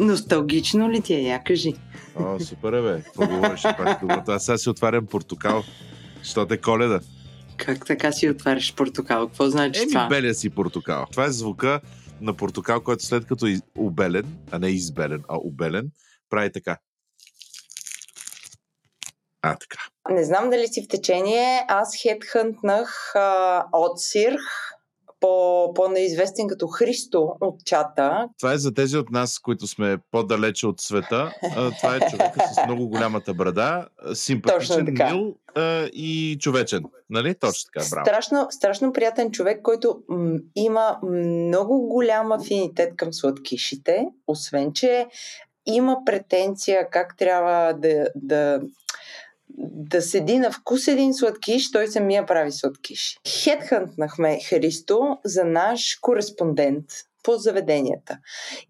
Носталгично ли ти е? Я кажи. О, супер е, бе. Какво говориш? Пак доброто. Аз сега си отварям портокал, защото е коледа. Как така си отваряш портокал? Какво значи Еми, това? белия си портокал. Това е звука на портокал, който след като е обелен, а не избелен, а обелен, прави така. А, така. Не знам дали си в течение. Аз хедхънтнах а, от Сирх, по, по-неизвестен като Христо от чата. Това е за тези от нас, които сме по-далече от света. Това е човека с много голямата брада, симпатичен, мил и човечен. Нали? Точно така, браво. Страшно, страшно приятен човек, който м- има много голям афинитет към сладкишите, освен че има претенция как трябва да, да, да седи на вкус един сладкиш, той самия прави сладкиш. Хедхънтнахме Христо за наш кореспондент по заведенията.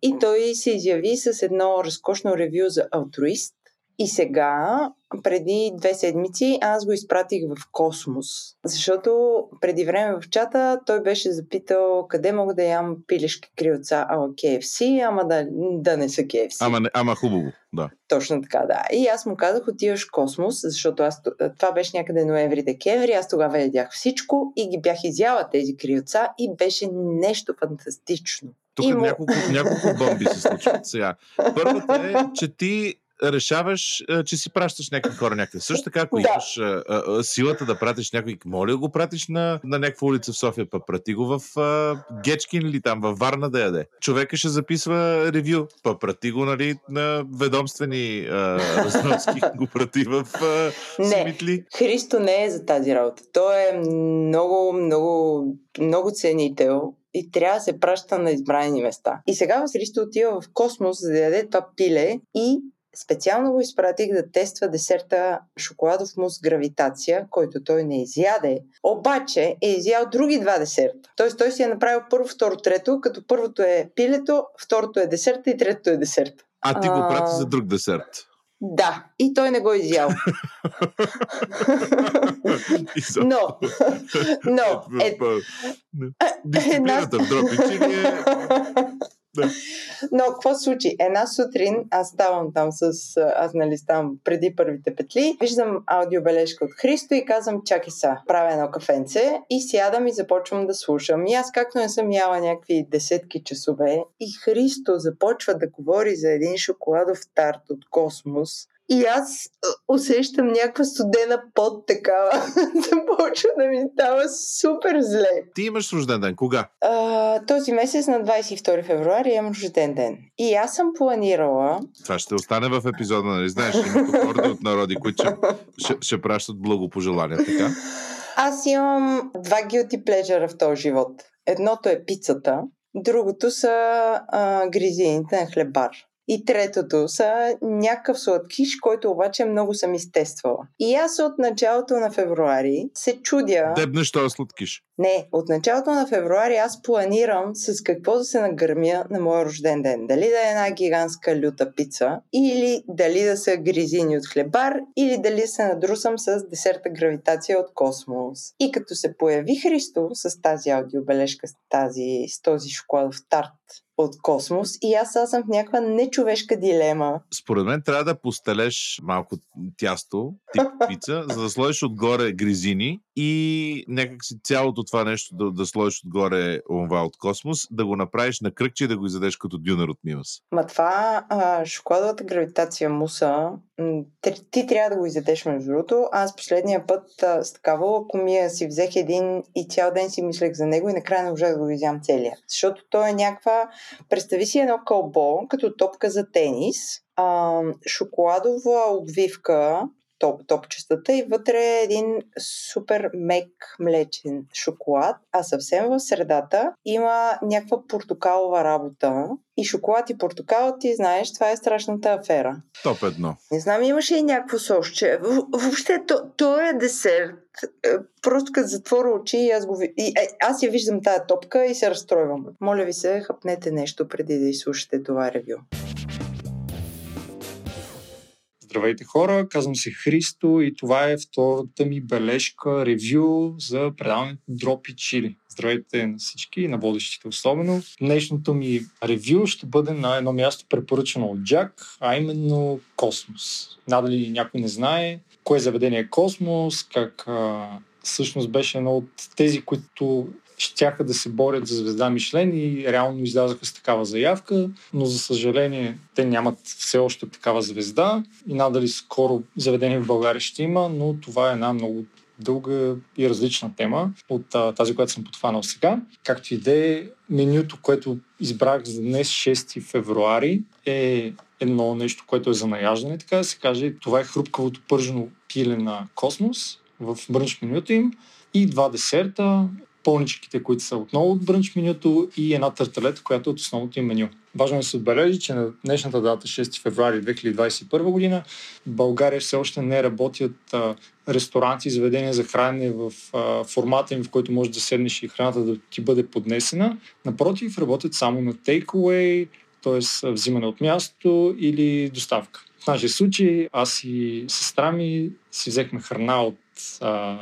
И той се изяви с едно разкошно ревю за алтруист. И сега, преди две седмици, аз го изпратих в космос. Защото преди време в чата той беше запитал къде мога да ям пилешки крилца ала KFC, ама да, да не са KFC. Ама, не, ама хубаво, да. Точно така, да. И аз му казах, отиваш в космос, защото аз, това беше някъде ноември-декември, аз тогава ядях всичко и ги бях изяла тези крилца и беше нещо фантастично. Тук Има- няколко, няколко бомби се случват сега. Първата е, че ти решаваш, че си пращаш някакви хора някъде. Също така, ако Да. имаш а, а, силата да пратиш някой, моля го пратиш на, на някаква улица в София, па прати го в а, Гечкин или там, във Варна да яде. Човека ще записва ревю, па прати го нали, на ведомствени а, разноски, го прати в а, Не. Симитли. Христо не е за тази работа. Той е много, много, много ценител и трябва да се праща на избрани места. И сега Христо отива в космос, за да яде това пиле и специално го изпратих да тества десерта шоколадов мус гравитация, който той не изяде. Обаче е изял други два десерта. Тоест той си е направил първо, второ, трето, като първото е пилето, второто е десерта и третото е десерта. А ти го прати за друг десерт. Да, и той не го е изял. Но, но, е, Дисциплината в дропичи е... Но какво случи? Една сутрин аз ставам там с... Аз нали ставам преди първите петли. Виждам аудиобележка от Христо и казвам, чакай са, правя едно кафенце и сядам и започвам да слушам. И аз както не съм яла някакви десетки часове и Христо започва да говори за един шоколадов тарт от космос. И аз усещам някаква студена под такава. Започва да ми става супер зле. Ти имаш рожден ден. Кога? А, този месец на 22 февруари имам рожден ден. И аз съм планирала Това ще остане в епизода, нали? Знаеш, има кохорди от народи, които ще, ще, ще пращат благопожелания, така? Аз имам два guilty pleasure в този живот. Едното е пицата, другото са а, гризините на хлебар. И третото са някакъв сладкиш, който обаче много съм изтествала. И аз от началото на февруари се чудя... Дебнеш този сладкиш. Не, от началото на февруари аз планирам с какво да се нагърмя на моя рожден ден. Дали да е една гигантска люта пица, или дали да са гризини от хлебар, или дали се надрусам с десерта гравитация от космос. И като се появи Христо с тази аудиобележка, с, тази, с този шоколадов тарт от космос, и аз сега съм в някаква нечовешка дилема. Според мен трябва да постелеш малко тясто, тип пица, за да сложиш отгоре гризини и някак си цялото това нещо да, да сложиш отгоре онова от космос, да го направиш на кръгче и да го изядеш като дюнер от Мимас. Ма това а, шоколадовата гравитация муса, ти, ти трябва да го изядеш между другото. Аз последния път а, с такава лакомия си взех един и цял ден си мислех за него и накрая не можах да го изям целия. Защото той е някаква... Представи си едно кълбо, като топка за тенис, а, шоколадова обвивка, топ, топчестата и вътре е един супер мек млечен шоколад, а съвсем в средата има някаква портокалова работа и шоколад и портокал, ти знаеш, това е страшната афера. Топ едно. Не знам, имаше и някакво сошче. Въ- Въобще, то, то е десерт. Е, Просто като затворя очи и аз го ви... и, е, аз я виждам тая топка и се разстройвам. Моля ви се, хъпнете нещо преди да изслушате това ревю. Здравейте хора, казвам се Христо и това е втората ми бележка, ревю за предаването Дропи Чили. Здравейте на всички, на водещите особено. Днешното ми ревю ще бъде на едно място препоръчано от Джак, а именно Космос. Надали някой не знае кое заведение е Космос, как а, всъщност беше едно от тези, които щяха да се борят за звезда Мишлен и реално излязаха с такава заявка, но за съжаление те нямат все още такава звезда и надали скоро заведение в България ще има, но това е една много дълга и различна тема от а, тази, която съм подхванал сега. Както и да е, менюто, което избрах за днес, 6 февруари, е едно нещо, което е за наяждане, така да се каже. Това е хрупкавото пържено пиле на Космос в брънч менюто им и два десерта, пълничките, които са отново от брънч менюто и една тарталета, която е от основното им меню. Важно е да се отбележи, че на днешната дата, 6 февруари 2021 година, в България все още не работят а, ресторанти заведения за хранене в а, формата им, в който можеш да седнеш и храната да ти бъде поднесена. Напротив, работят само на takeaway, т.е. взимане от място или доставка. В нашия случай аз и сестра ми си взехме храна от а,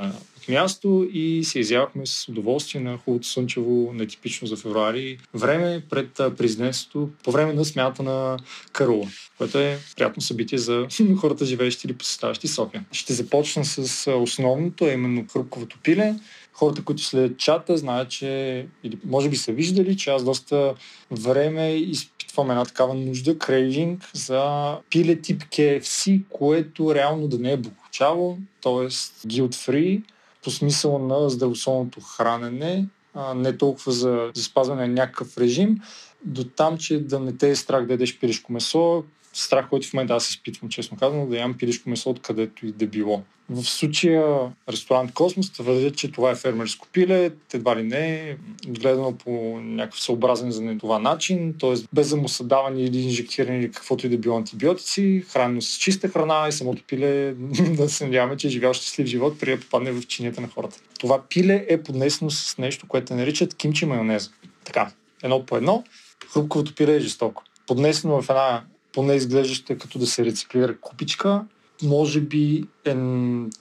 място и се изявахме с удоволствие на хубавото слънчево, нетипично за февруари време пред президентството по време на смята на Карула, което е приятно събитие за хората, живеещи или посещаващи София. Ще започна с основното, а именно хрупковото пиле. Хората, които следят чата, знаят, че или може би са виждали, че аз доста време изпитвам една такава нужда, крейвинг за пиле тип KFC, което реално да не е бухчаво, т.е. guilt free, по смисъл на здравословното хранене, а не толкова за, за спазване на някакъв режим, до там, че да не те е страх да ядеш пиришко месо, страх, който в момента аз изпитвам, честно казано, да ям пилишко месо откъдето и да било. В случая ресторант Космос твърдят, че това е фермерско пиле, едва ли не, отгледано по някакъв съобразен за това начин, т.е. без замусъдаване или инжектиране или каквото и да било антибиотици, хранено с чиста храна и самото пиле да се надяваме, че е живял щастлив живот, преди да попадне в чинията на хората. Това пиле е поднесено с нещо, което наричат кимчи майонеза. Така, едно по едно, хрупковото пиле е жестоко. Поднесено в една поне изглеждаща като да се рециклира купичка, може би е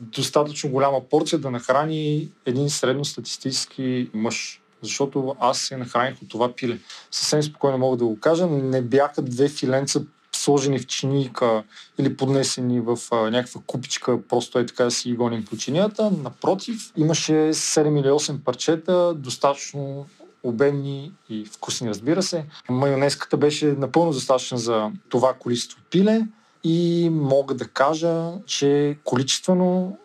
достатъчно голяма порция да нахрани един средностатистически мъж. Защото аз се нахраних от това пиле. Съвсем спокойно мога да го кажа. Не бяха две филенца сложени в чиника или поднесени в а, някаква купичка, просто е така да си гоним по чинията. Напротив, имаше 7 или 8 парчета, достатъчно обемни и вкусни, разбира се. Майонезката беше напълно достатъчна за това количество пиле и мога да кажа, че количествено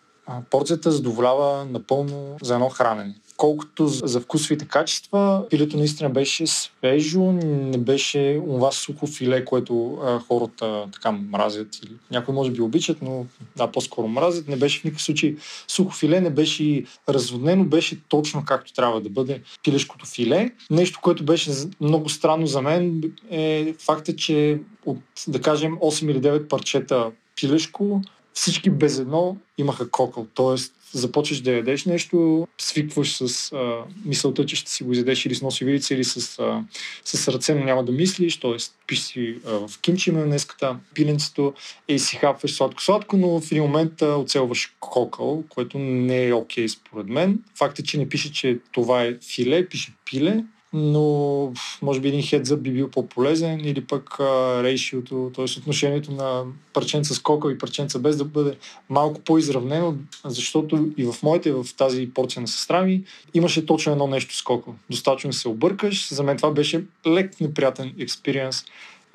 порцията задоволява напълно за едно хранене. Колкото за вкусовите качества, пилето наистина беше свежо, не беше това сухо филе, което а, хората така мразят или някои може би обичат, но да, по-скоро мразят. Не беше в никакъв случай сухо филе, не беше разводнено, беше точно както трябва да бъде пилешкото филе. Нещо, което беше много странно за мен е факта, че от, да кажем, 8 или 9 парчета пилешко, всички без едно имаха кокъл. Тоест, започваш да ядеш нещо, свикваш с а, мисълта, че ще си го изядеш или с носивица, или с, а, с ръце, но няма да мислиш, т.е. пиш си а, в кимчи майонезката, пиленцето и си хапваш сладко-сладко, но в един момент а, оцелваш кокъл, което не е окей okay, според мен. Факт е, че не пише, че това е филе, пише пиле, но може би един хедзъп би бил по-полезен или пък рейшиото, т.е. отношението на парченца с кока и парченца без да бъде малко по-изравнено, защото и в моите, в тази порция на сестра ми имаше точно едно нещо с кока. Достатъчно се объркаш. За мен това беше лек неприятен експириенс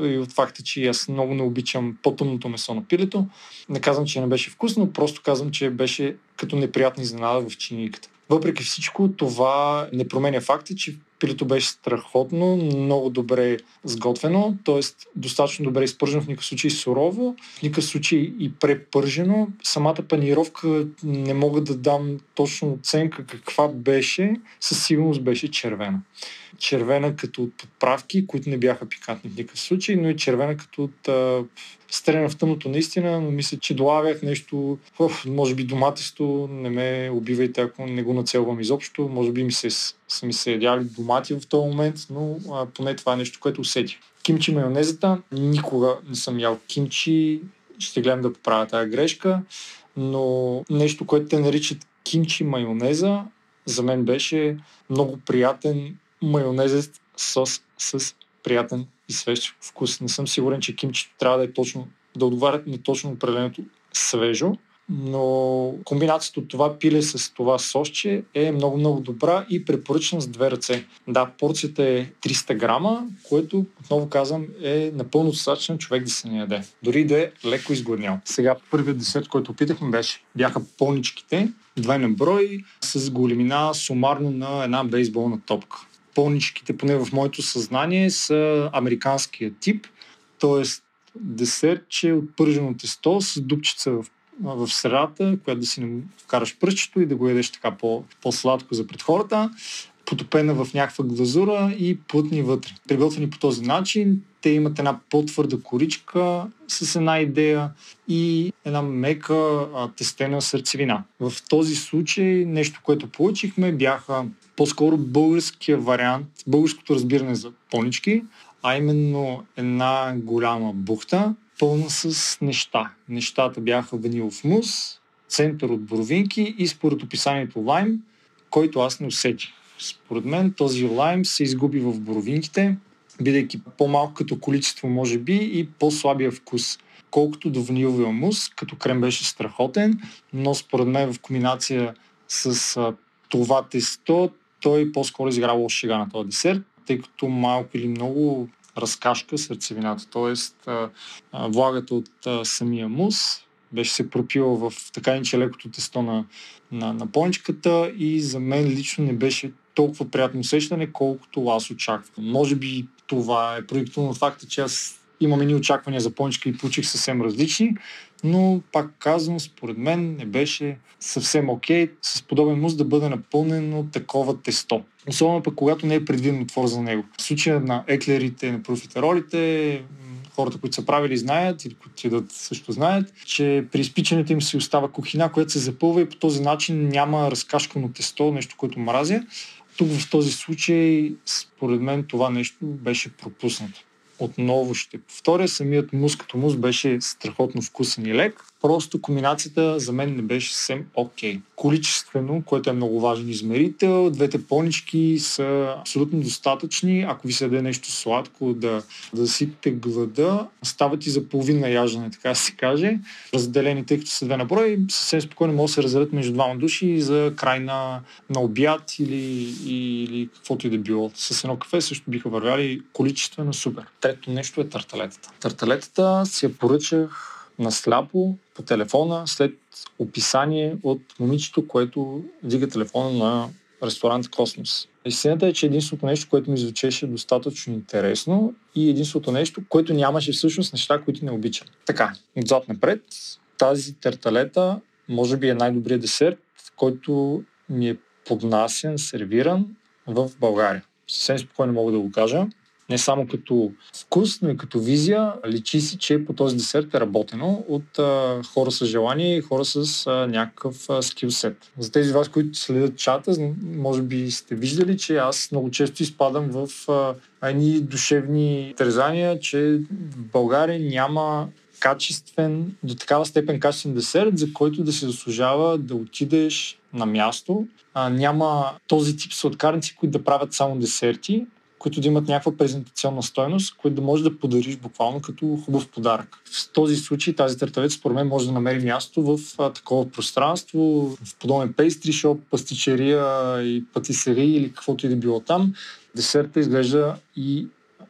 и от факта, че аз много не обичам по-тъмното месо на пилето. Не казвам, че не беше вкусно, просто казвам, че беше като неприятна изненада в чиниката. Въпреки всичко, това не променя факта, че Пилето беше страхотно, много добре сготвено, т.е. достатъчно добре изпържено, в никакъв случай сурово, в никакъв случай и препържено. Самата панировка не мога да дам точно оценка каква беше, със сигурност беше червена червена като от подправки, които не бяха пикантни в никакъв случай, но и червена като от стрена в тъмното наистина, но мисля, че долавях нещо, оф, може би доматисто, не ме убивайте, ако не го нацелвам изобщо, може би ми се, са ми се ядяли домати в този момент, но а, поне това е нещо, което усетих. Кимчи майонезата, никога не съм ял кимчи, ще гледам да поправя тази грешка, но нещо, което те наричат кимчи майонеза, за мен беше много приятен майонезест сос с приятен свеж вкус. Не съм сигурен, че кимчето трябва да е точно, да отговарят на точно определеното свежо, но комбинацията от това пиле с това сосче е много-много добра и препоръчна с две ръце. Да, порцията е 300 грама, което, отново казвам, е напълно достатъчно човек да се не яде. Дори да е леко изгоднял. Сега първият десерт, който опитахме беше, бяха пълничките, двойен брой, с големина сумарно на една бейсболна топка. Пълничките, поне в моето съзнание, са американския тип, т.е. десертче от пържено тесто с дупчица в в средата, която да си вкараш пръщето и да го ядеш така по, по-сладко за пред хората, потопена в някаква глазура и плътни вътре. Приготвени по този начин, те имат една по-твърда коричка с една идея и една мека а, тестена сърцевина. В този случай нещо, което получихме, бяха по-скоро българския вариант, българското разбиране за понички, а именно една голяма бухта, пълна с неща. Нещата бяха ванилов мус, център от боровинки и според описанието лайм, който аз не усетих. Според мен този лайм се изгуби в боровинките, бидейки по-малко като количество, може би, и по-слабия вкус. Колкото до ваниловия мус, като крем беше страхотен, но според мен в комбинация с а, това тесто, той по-скоро изигра лош шега на този десерт, тъй като малко или много разкашка сърцевината, т.е. влагата от а, самия мус беше се пропила в така иначе лекото тесто на, на, на пончиката и за мен лично не беше толкова приятно усещане, колкото аз очаквам. Може би това е продиктовано от факта, че аз имам едни очаквания за пончика и получих съвсем различни, но пак казвам, според мен не беше съвсем окей okay, с подобен мус да бъде напълнено такова тесто. Особено пък когато не е предвиден отвор за него. В случая на еклерите, на профитеролите, хората, които са правили, знаят или които ядат също знаят, че при изпичането им си остава кухина, която се запълва и по този начин няма разкашкано тесто, нещо, което мразя. Тук в този случай, според мен, това нещо беше пропуснато. Отново ще повторя, самият мус като мус беше страхотно вкусен и лек. Просто комбинацията за мен не беше съвсем окей. Okay. Количествено, което е много важен измерител, двете понички са абсолютно достатъчни. Ако ви се даде нещо сладко, да, да глада, стават и за половина яждане, така се каже. Разделени, тъй като са две наброи, съвсем спокойно могат да се разделят между двама души за край на, на обяд или, или каквото и да било. С едно кафе също биха вървяли количествено супер. Трето нещо е тарталетата. Тарталетата си я поръчах насляпо по телефона след описание от момичето, което дига телефона на ресторант Космос. Истината е, че единството нещо, което ми звучеше достатъчно интересно и единството нещо, което нямаше всъщност неща, които не обичам. Така, отзад напред, тази терталета може би е най-добрият десерт, който ми е поднасен, сервиран в България. Съвсем спокойно мога да го кажа не само като вкус, но и като визия. Личи си, че по този десерт е работено от а, хора с желание и хора с а, някакъв скилсет. За тези вас, които следят чата, може би сте виждали, че аз много често изпадам в едни душевни тързания, че в България няма качествен, до такава степен качествен десерт, за който да се заслужава да отидеш на място. А, няма този тип сладкарници, които да правят само десерти, които да имат някаква презентационна стойност, които да можеш да подариш буквално като хубав подарък. В този случай тази търтавец според мен може да намери място в а, такова пространство, в подобен пейстри шоп, пастичерия и патисерия или каквото и да било там. Десерта изглежда и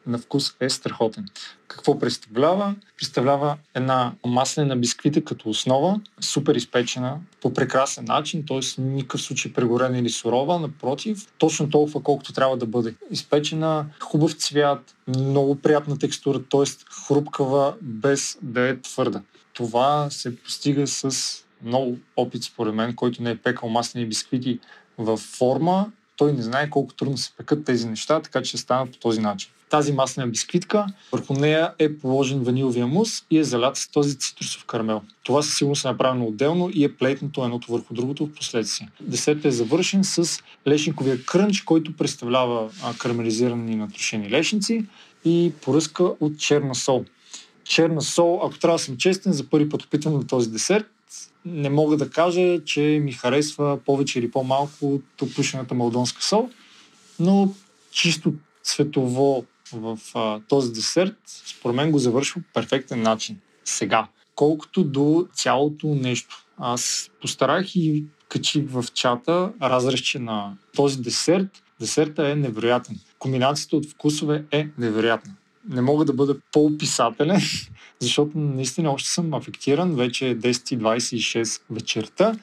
на вкус е страхотен. Какво представлява? Представлява една маслена бисквита като основа, супер изпечена по прекрасен начин, т.е. никакъв случай прегорена или сурова, напротив, точно толкова колкото трябва да бъде. Изпечена, хубав цвят, много приятна текстура, т.е. хрупкава, без да е твърда. Това се постига с много опит, според мен, който не е пекал маслени бисквити във форма, той не знае колко трудно се пекат тези неща, така че станат по този начин тази маслена бисквитка, върху нея е положен ваниловия мус и е залят с този цитрусов карамел. Това със сигурност е направено отделно и е плейтнато едното върху другото в последствие. Десертът е завършен с лешниковия крънч, който представлява карамелизирани натрошени лешници и поръска от черна сол. Черна сол, ако трябва да съм честен, за първи път опитвам на този десерт, не мога да кажа, че ми харесва повече или по-малко от опушената малдонска сол, но чисто цветово в а, този десерт, според мен го завършва перфектен начин. Сега, колкото до цялото нещо. Аз постарах и качих в чата разрезче на този десерт. Десерта е невероятен. Комбинацията от вкусове е невероятна. Не мога да бъда по-описателен, защото наистина още съм афектиран. Вече е 10.26 вечерта,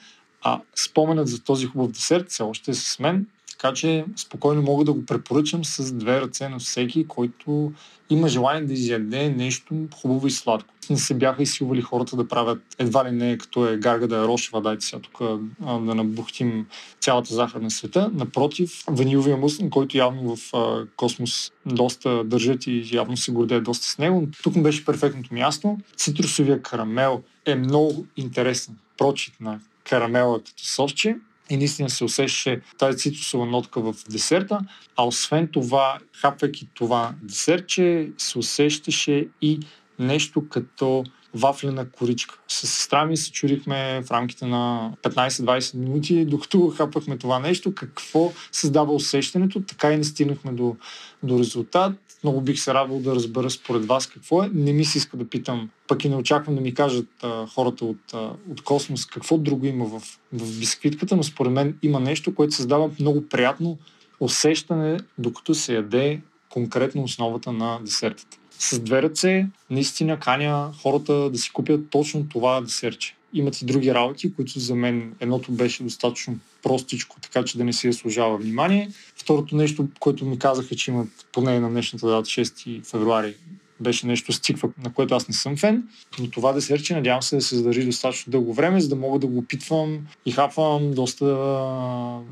а споменът за този хубав десерт все още е с мен. Така че спокойно мога да го препоръчам с две ръце на всеки, който има желание да изяде нещо хубаво и сладко. Не се бяха изсилвали хората да правят едва ли не като е гарга да е рошева, дайте сега тук да набухтим цялата захар на света. Напротив, ваниловия мус, който явно в а, космос доста държат и явно се гордее доста с него. Тук му беше перфектното място. Цитрусовия карамел е много интересен прочит на карамела като сосче и наистина се усещаше тази цитрусова нотка в десерта, а освен това, хапвайки това десертче, се усещаше и нещо като вафлена коричка. С сестра ми се чурихме в рамките на 15-20 минути, докато хапахме това нещо, какво създава усещането, така и не стигнахме до, до резултат. Много бих се радвал да разбера според вас какво е. Не ми се иска да питам, пък и не очаквам да ми кажат а, хората от, а, от Космос какво друго има в, в бисквитката, но според мен има нещо, което създава много приятно усещане, докато се яде конкретно основата на десертата с две ръце наистина каня хората да си купят точно това десерче. Имат и други работи, които за мен едното беше достатъчно простичко, така че да не си служава внимание. Второто нещо, което ми казаха, че имат поне на днешната дата 6 февруари беше нещо с циква, на което аз не съм фен, но това десертче надявам се да се задържи достатъчно дълго време, за да мога да го опитвам и хапвам доста,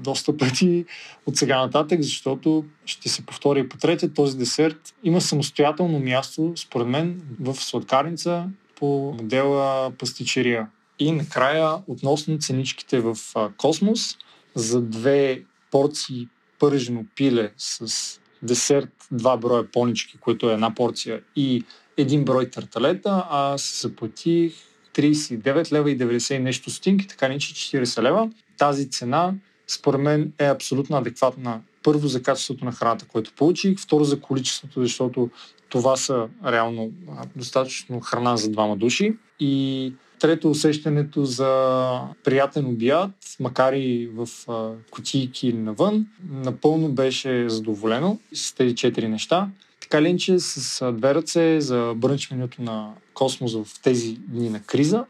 доста пъти от сега нататък, защото ще се повтори и по третия. Този десерт има самостоятелно място, според мен, в сладкарница по модела пастичерия. И накрая, относно ценичките в Космос, за две порции пържено пиле с десерт, два броя понички, които е една порция и един брой тарталета, аз заплатих 39 лева и 90 нещо стотинки, така не 40 лева. Тази цена, според мен, е абсолютно адекватна. Първо за качеството на храната, което получих, второ за количеството, защото това са реално достатъчно храна за двама души. И Трето, усещането за приятен обяд, макар и в кутийки или навън, напълно беше задоволено с тези четири неща. Така ли, че с две ръце за брънч на Космос в тези дни на криза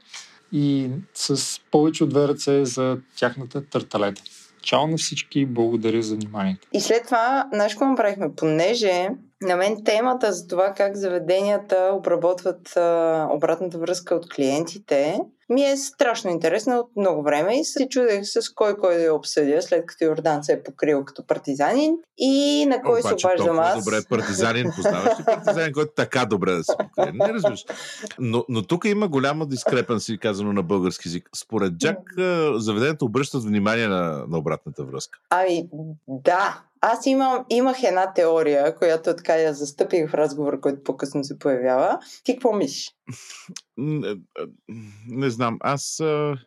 и с повече от две ръце за тяхната тарталета. Чао на всички, благодаря за вниманието. И след това, знаеш какво направихме? Понеже на мен темата за това как заведенията обработват а, обратната връзка от клиентите ми е страшно интересна от много време и се чудех с кой кой да я обсъдя, след като Йордан се е покрил като партизанин и на кой Обаче, се обаждам аз. добре партизанин, познаваш ли партизанин, който така добре да се покрие? Не разбираш. Но, но тук има голяма дискрепанси, казано на български язик. Според Джак, заведението обръщат внимание на, на обратната връзка. Ами, да, аз имам, имах една теория, която така я застъпих в разговор, който по-късно се появява. Ти какво мислиш? Не, не знам. Аз,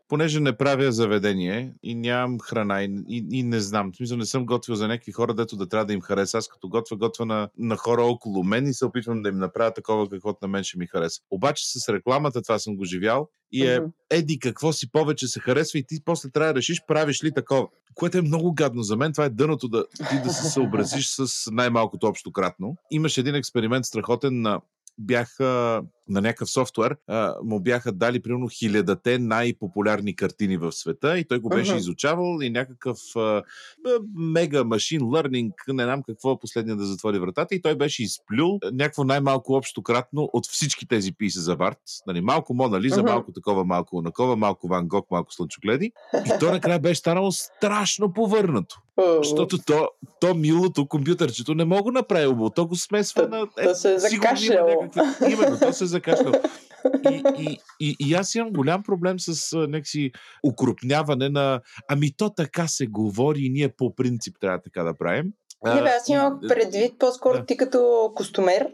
понеже не правя заведение и нямам храна и, и, и не знам, смисъл не съм готвил за някакви хора, дето да трябва да им хареса. Аз като готвя, готвя на, на хора около мен и се опитвам да им направя такова, каквото на мен ще ми хареса. Обаче с рекламата това съм го живял и е, еди, какво си повече се харесва и ти после трябва да решиш, правиш ли такова. Което е много гадно. За мен това е дъното да ти да се съобразиш с най-малкото общо кратно. Имаш един експеримент страхотен на бяха на някакъв софтуер, а, му бяха дали примерно хилядате най-популярни картини в света и той го беше uh-huh. изучавал и някакъв а, мега машин learning, не знам какво е последния да затвори вратата и той беше изплюл някакво най-малко общо кратно от всички тези писи за Варт. Нали, малко Мона Лиза, uh-huh. малко такова, малко Накова, малко Ван Гог, малко Слънчогледи. И то накрая беше станало страшно повърнато. Защото то, то милото компютърчето не мога направи, то го смесва на... Е, то се е закашляло. Именно, то се е закашлял. И, и, и, и аз имам голям проблем с някакси укрупняване на ами то така се говори и ние по принцип трябва така да правим. Не, бе, аз имам предвид по-скоро да. ти като костомер, Кос-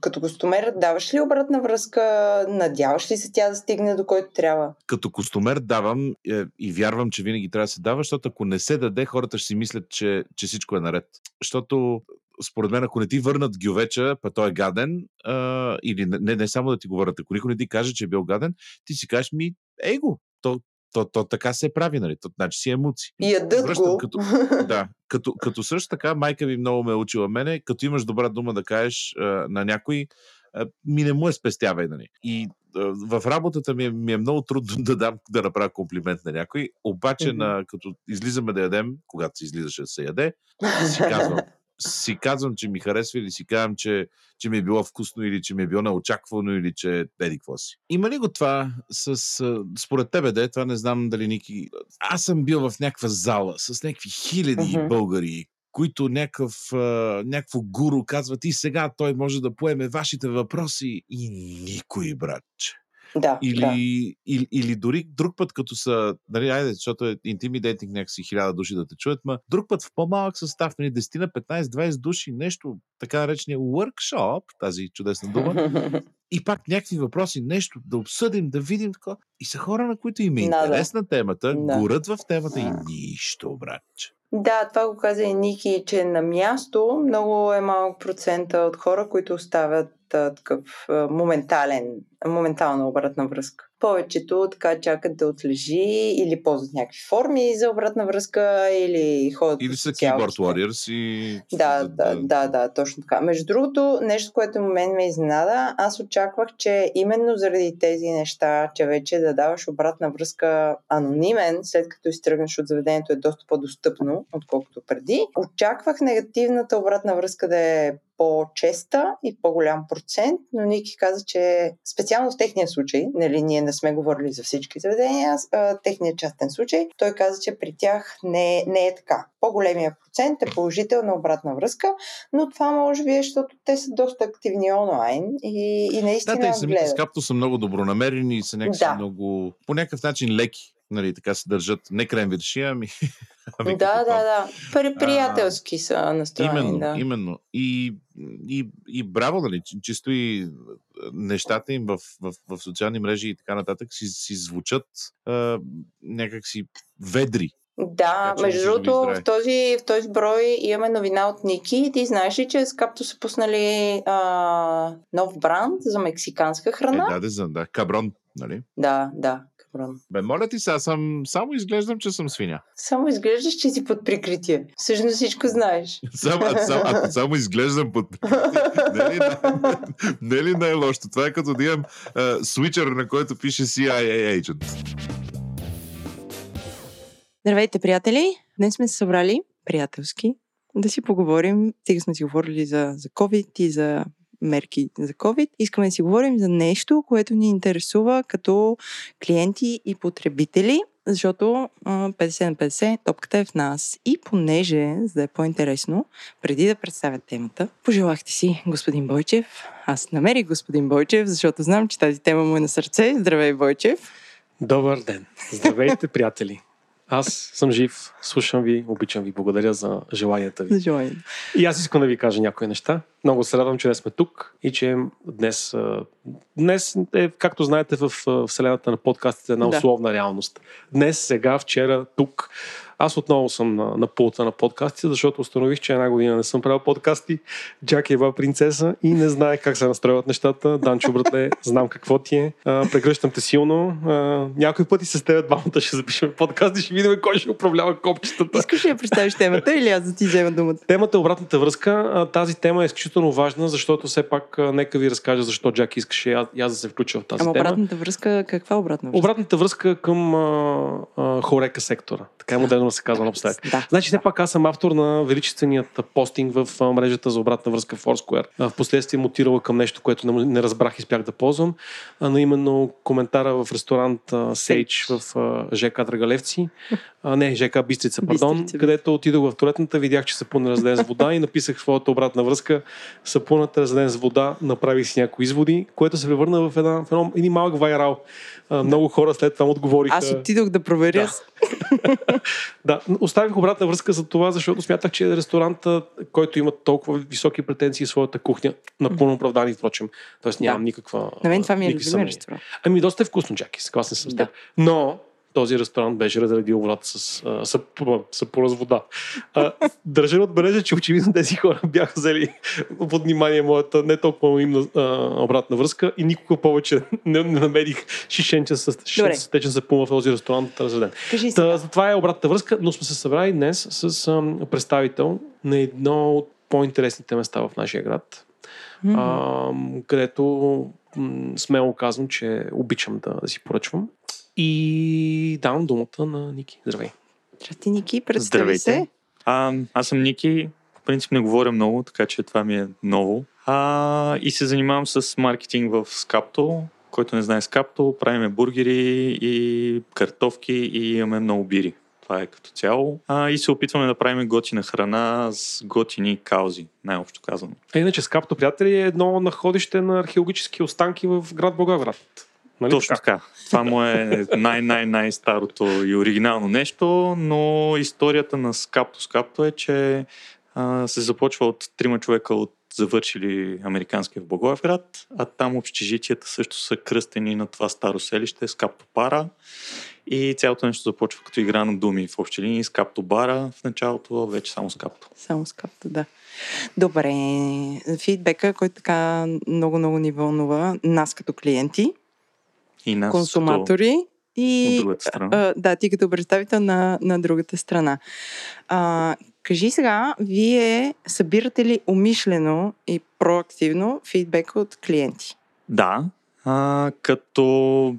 Като костомер, даваш ли обратна връзка? Надяваш ли се тя да стигне до който трябва? Като костомер давам е, и вярвам, че винаги трябва да се дава, защото ако не се даде, хората ще си мислят, че, че всичко е наред. Защото според мен, ако не ти върнат гювеча, па той е гаден, а, или не, не само да ти го върнат, ако никой не ти каже, че е бил гаден, ти си кажеш ми, ей го, то, то, то така се прави, нали? То, значи си емоции. И ядат Връщам го. Като, да, като, като също така, майка ми много ме е учила мене, като имаш добра дума да кажеш а, на някой, а, ми не му е спестявай, нали? И а, в работата ми е, ми е много трудно да дам, да направя комплимент на някой, обаче Мгм. на, като излизаме да ядем, когато се излизаше да се яде, си казвам, си казвам, че ми харесва или си казвам, че, че ми е било вкусно или че ми е било неочаквано или че еди какво си. Има ли го това с... Според тебе, да това не знам дали Ники... Аз съм бил в някаква зала с някакви хиляди Мгм. българи, които някакъв, някакво гуру казват и сега той може да поеме вашите въпроси и никой, братче. Да, Или, да. или, или дори друг път, като са, нали, айде, защото е intimidating някакси хиляда души да те чуят, ма друг път в по-малък състав, нали, 10 на 15-20 души, нещо, така наречения workshop, тази чудесна дума, и пак някакви въпроси, нещо да обсъдим, да видим такова. И са хора, на които им е интересна темата, Да. горят в темата и нищо, братче. Да, това го каза и Ники, че на място много е малък процента от хора, които оставят а, такъв а, моментален, моментална обратна връзка. Повечето така чакат да отлежи или ползват някакви форми за обратна връзка или ходят Или са keyboard warriors и... Да, да, да, да, точно така. Между другото, нещо, което мен ме изненада, аз очаквах, че именно заради тези неща, че вече да даваш обратна връзка анонимен, след като изтръгнеш от заведението е доста по-достъпно, отколкото преди. Очаквах негативната обратна връзка да е по-честа и по-голям процент, но Ники каза, че специално в техния случай, нали, ние не сме говорили за всички заведения, а, техния частен случай, той каза, че при тях не, не е така. По-големия процент е положителна обратна връзка, но това може би е, защото те са доста активни онлайн и, и наистина Да, те самите гледат. с капто са много добронамерени и са някакси Да. много... По някакъв начин леки. Нали, така се държат. Не кремвирши, ами... ами Да, да, да. При, приятелски са настроени. Именно, да. именно. И, и, и браво, нали, чи- чисто и е, нещата им в, в, в социални мрежи и така нататък си, си звучат а, някакси ведри. Да, Така между другото, в този, в този брой имаме новина от Ники. Ти знаеш ли, че с Капто са пуснали а, нов бранд за мексиканска Е, храна? даде за, да, каброн, нали? Да, да, каброн. Бе, моля ти сега, съм, само изглеждам, че съм свиня. Само изглеждаш, че си под прикритие. Всъщност всичко знаеш. Само, а, само, ако само изглеждам под... е най- не е ли най-лошото? Това е като да имам а, свичър, на който пише CIA agent. Здравейте, приятели! Днес сме се събрали приятелски да си поговорим. Сега сме си говорили за, за COVID и за мерки за COVID. Искаме да си говорим за нещо, което ни интересува като клиенти и потребители, защото а, 50 на 50 топката е в нас. И понеже, за да е по-интересно, преди да представя темата, пожелахте си господин Бойчев. Аз намерих господин Бойчев, защото знам, че тази тема му е на сърце. Здравей, Бойчев! Добър ден! Здравейте, приятели! Аз съм жив, слушам ви, обичам ви, благодаря за желанията ви. За. И аз искам да ви кажа някои неща. Много се радвам, че днес сме тук и че днес, днес е, както знаете, в вселената на подкастите една Да. условна реалност. Днес, сега, вчера, тук. Аз отново съм на, на пулта на подкастите, защото установих, че една година не съм правил подкасти. Джак е ева принцеса и не знае как се настроят нещата. Данчо, братле, знам какво ти е. А, прегръщам те силно. А, някой пъти с теб двамата ще запишем подкаст и ще видим кой ще управлява копчетата. Искаш ли да представиш темата или аз да ти взема думата? Темата е обратната връзка. Тази тема е изключително важна, защото все пак нека ви разкажа защо Джак искаше и аз, аз да се включа в тази Ама тема. обратната връзка, каква обратна връзка? Обратната връзка към а, а, хорека сектора. Така е модерно да се казва напоследък. Да. Значи, все пак аз съм автор на величественият постинг в а, мрежата за обратна връзка Foursquare. А, Впоследствие мутирала към нещо, което не, не разбрах и спях да ползвам, а, но именно коментара в ресторант а, Sage в а, ЖК Драгалевци. А, не, ЖК Бистрица, пардон, Бистрица, където отидох в туалетната, видях, че сапун е разделен с вода и написах своята обратна връзка. Сапунът е разделен с вода, направих си някои изводи, което се превърна в, една, в едно, един малък вайрал. А, много хора след това отговориха. Аз отидох да проверя Да. Да, оставих обратна връзка за това, защото смятах, че ресторанта, който има толкова високи претенции в своята кухня, напълно оправдани, впрочем. Тоест нямам Да. никаква. На мен това ми е съмнения. ресторант. Ами, доста е вкусно, Джаки. Съгласен съм с Да. теб. Но този ресторант беше разредил врата с а, сапура с вода. А, държа да отбележа, че очевидно тези хора бяха взели под внимание моята не толкова анонимна обратна връзка и никога повече не, не намерих шишенче с, шишенче с течен сапун в този ресторант разреден. Кажи Та, сега. за това е обратната връзка, но сме се събрали днес с ам, представител на едно от по-интересните места в нашия град, ам, където м, смело казвам, че обичам да, да си поръчвам. И давам думата на Ники. Здравей. Здрасти, Ники, представи Здравейте. се. А, аз съм Ники. В принцип не говоря много, така че това ми е ново. А, и се занимавам с маркетинг в Скапто. Който не знае Скапто, правиме бургери и картофки и имаме много бири. Това е като цяло. А, и се опитваме да правим готина храна с готини каузи, най-общо казано. А иначе Скапто, приятели, е едно находище на археологически останки в град Благоевград. Нали Точно така. Това му е най-най-най-старото и оригинално нещо, но историята на Скапто Скапто е, че а, се започва от трима човека от завършили американски в Благоевград, а там общежитията също са кръстени на това старо селище Скапто Пара. И цялото нещо започва като игра на думи в общи линии. Скапто Бара в началото, вече само Скапто. Само с капта, да. Добре. Фидбека, който така много-много ни вълнува нас като клиенти, И нас консуматори и другата страна. А, да, ти като представител на, на другата страна. А, кажи сега, вие събирате ли умишлено и проактивно фидбек от клиенти? Да, а, като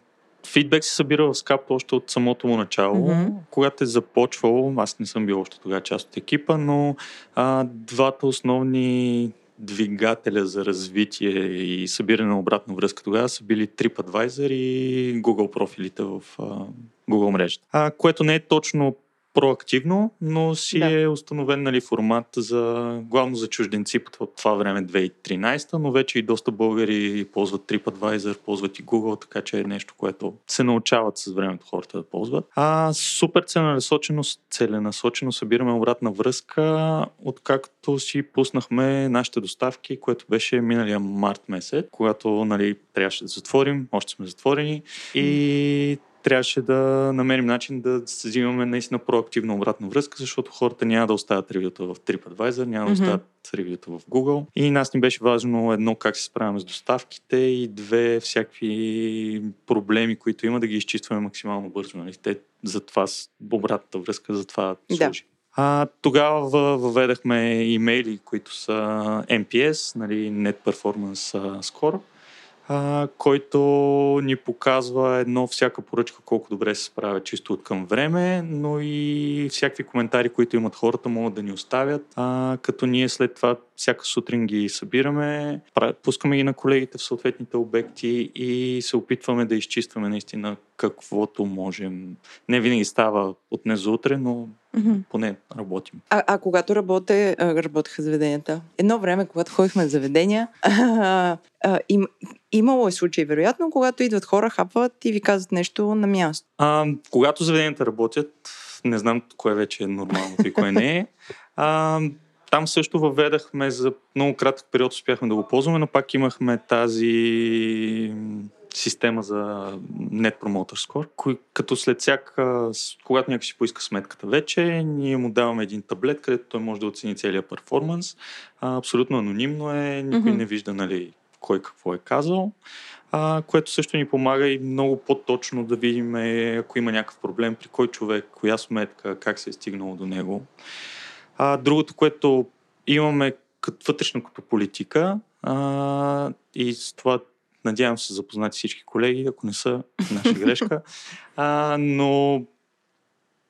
фидбек се събира в Скапто още от самото му начало. Мгм. Когато е започвал, аз не съм бил още тогава част от екипа, но а, двата основни двигателя за развитие и събиране на обратна връзка тогава са били TripAdvisor и Google профилите в а, Google мрежата. А, което не е точно проактивно, но си Да. е установен нали, формат за, главно за чужденци по това- време 2013, но вече и доста българи ползват TripAdvisor, ползват и Google, така че е нещо, което се научават с времето хората да ползват. А супер целенасочено, целенасочено събираме обратна връзка, откакто си пуснахме нашите доставки, което беше миналия март месец, когато нали, трябваше да затворим, още сме затворени и трябваше да намерим начин да взимаме наистина проактивна обратна връзка, защото хората няма да оставят ревюта в TripAdvisor, няма да Мгм. оставят ревюта в Google. И нас ни беше важно едно как се справяме с доставките и две всякакви проблеми, които има, да ги изчистваме максимално бързо. Нали? Те затова с обратната връзка, затова Да. служи. А, тогава въ- въведахме имейли, които са NPS, нали, Net Performance Score, а, който ни показва едно всяка поръчка колко добре се справя чисто от към време, но и всякакви коментари, които имат хората, могат да ни оставят, а, като ние след това всяка сутрин ги събираме, пускаме ги на колегите в съответните обекти и се опитваме да изчистваме наистина каквото можем. Не винаги става от днес за утре, но Мгм. поне работим. А, а когато работе, работеха заведенията? Едно време, когато ходихме в заведения, а, а, им, имало е случаи, вероятно, когато идват хора, хапват и ви казват нещо на място. А, когато заведенията работят, не знам кое вече е нормалното и кое не е. А, там също въведахме за много кратък период, успяхме да го ползваме, но пак имахме тази система за Net Promoter Score, кой, като след всяка, когато някой си поиска сметката вече, ние му даваме един таблет, където той може да оцени целият перформанс. А, абсолютно анонимно е, никой Мгм. не вижда нали, кой какво е казал а, което също ни помага и много по-точно да видим е, ако има някакъв проблем, при кой човек, коя сметка, как се е стигнало до него. А, другото, което имаме като, вътрешно като политика а, и с това надявам се запознати всички колеги, ако не са, наша грешка, а, но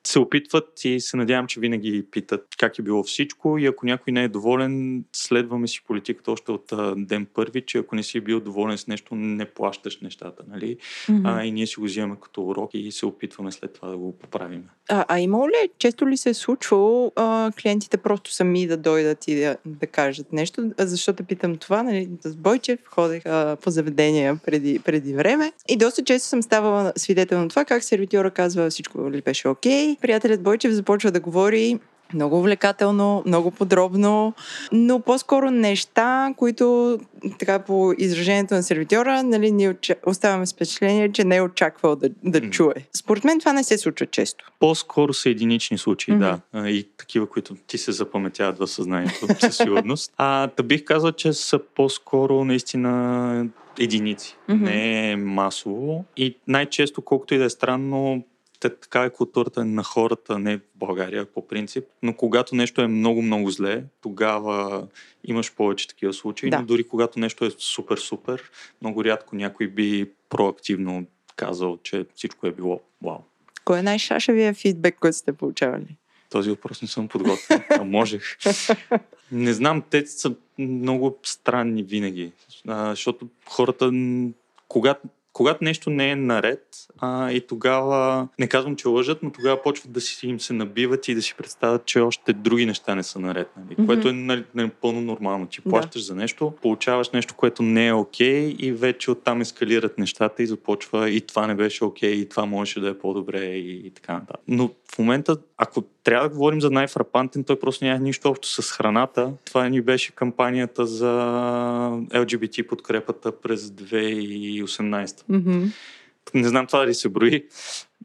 се опитват и се надявам, че винаги питат как е било всичко и ако някой не е доволен, следваме си политиката още от а, ден първи, че ако не си бил доволен с нещо, не плащаш нещата, нали? Мгм. А, и ние си го вземаме като урок и се опитваме след това да го поправим. А, а имало ли, често ли се е случвало а, клиентите просто сами да дойдат и да, да кажат нещо? А Защо те питам това? Нали, с Бойчев ходех а, по заведения преди, преди време и доста често съм ставала свидетел на това как сервитьора казва всичко ли беше окей. Приятелят Бойчев започва да говори много увлекателно, много подробно, но по-скоро неща, които така по изражението на сервитьора, нали, ние оставаме с впечатление, че не е очаквал да, да М. чуе. Според мен това не се случва често. По-скоро са единични случаи, Мгм. да. И такива, които ти се запаметяват в съзнанието, със сигурност. А, да бих казал, че са по-скоро наистина единици. Мгм. Не е масово. И най-често, колкото и да е странно, те, така е културата на хората, не в България по принцип, но когато нещо е много-много зле, тогава имаш повече такива случаи, Да. но дори когато нещо е супер-супер, много рядко някой би проактивно казал, че всичко е било вау. Кой е най-шашевия фидбек, който сте получавали? Този въпрос не съм подготвен, а можех. Не знам, те са много странни винаги, а, защото хората, когато, когато нещо не е наред, а, и тогава, не казвам, че лъжат, но тогава почват да си им се набиват и да си представят, че още други неща не са наред. Нали? Мгм. Което е нали, напълно нормално. Ти Да. плащаш за нещо, получаваш нещо, което не е окей и вече оттам ескалират нещата и започва и това не беше окей, и това можеше да е по-добре и, и така нататък. Но в момента, ако трябва да говорим за най-фрапантен, той просто няма нищо общо с храната. Това ни беше кампанията за LGBT подкрепата през 2018. Мгм. Не знам това дали се брои,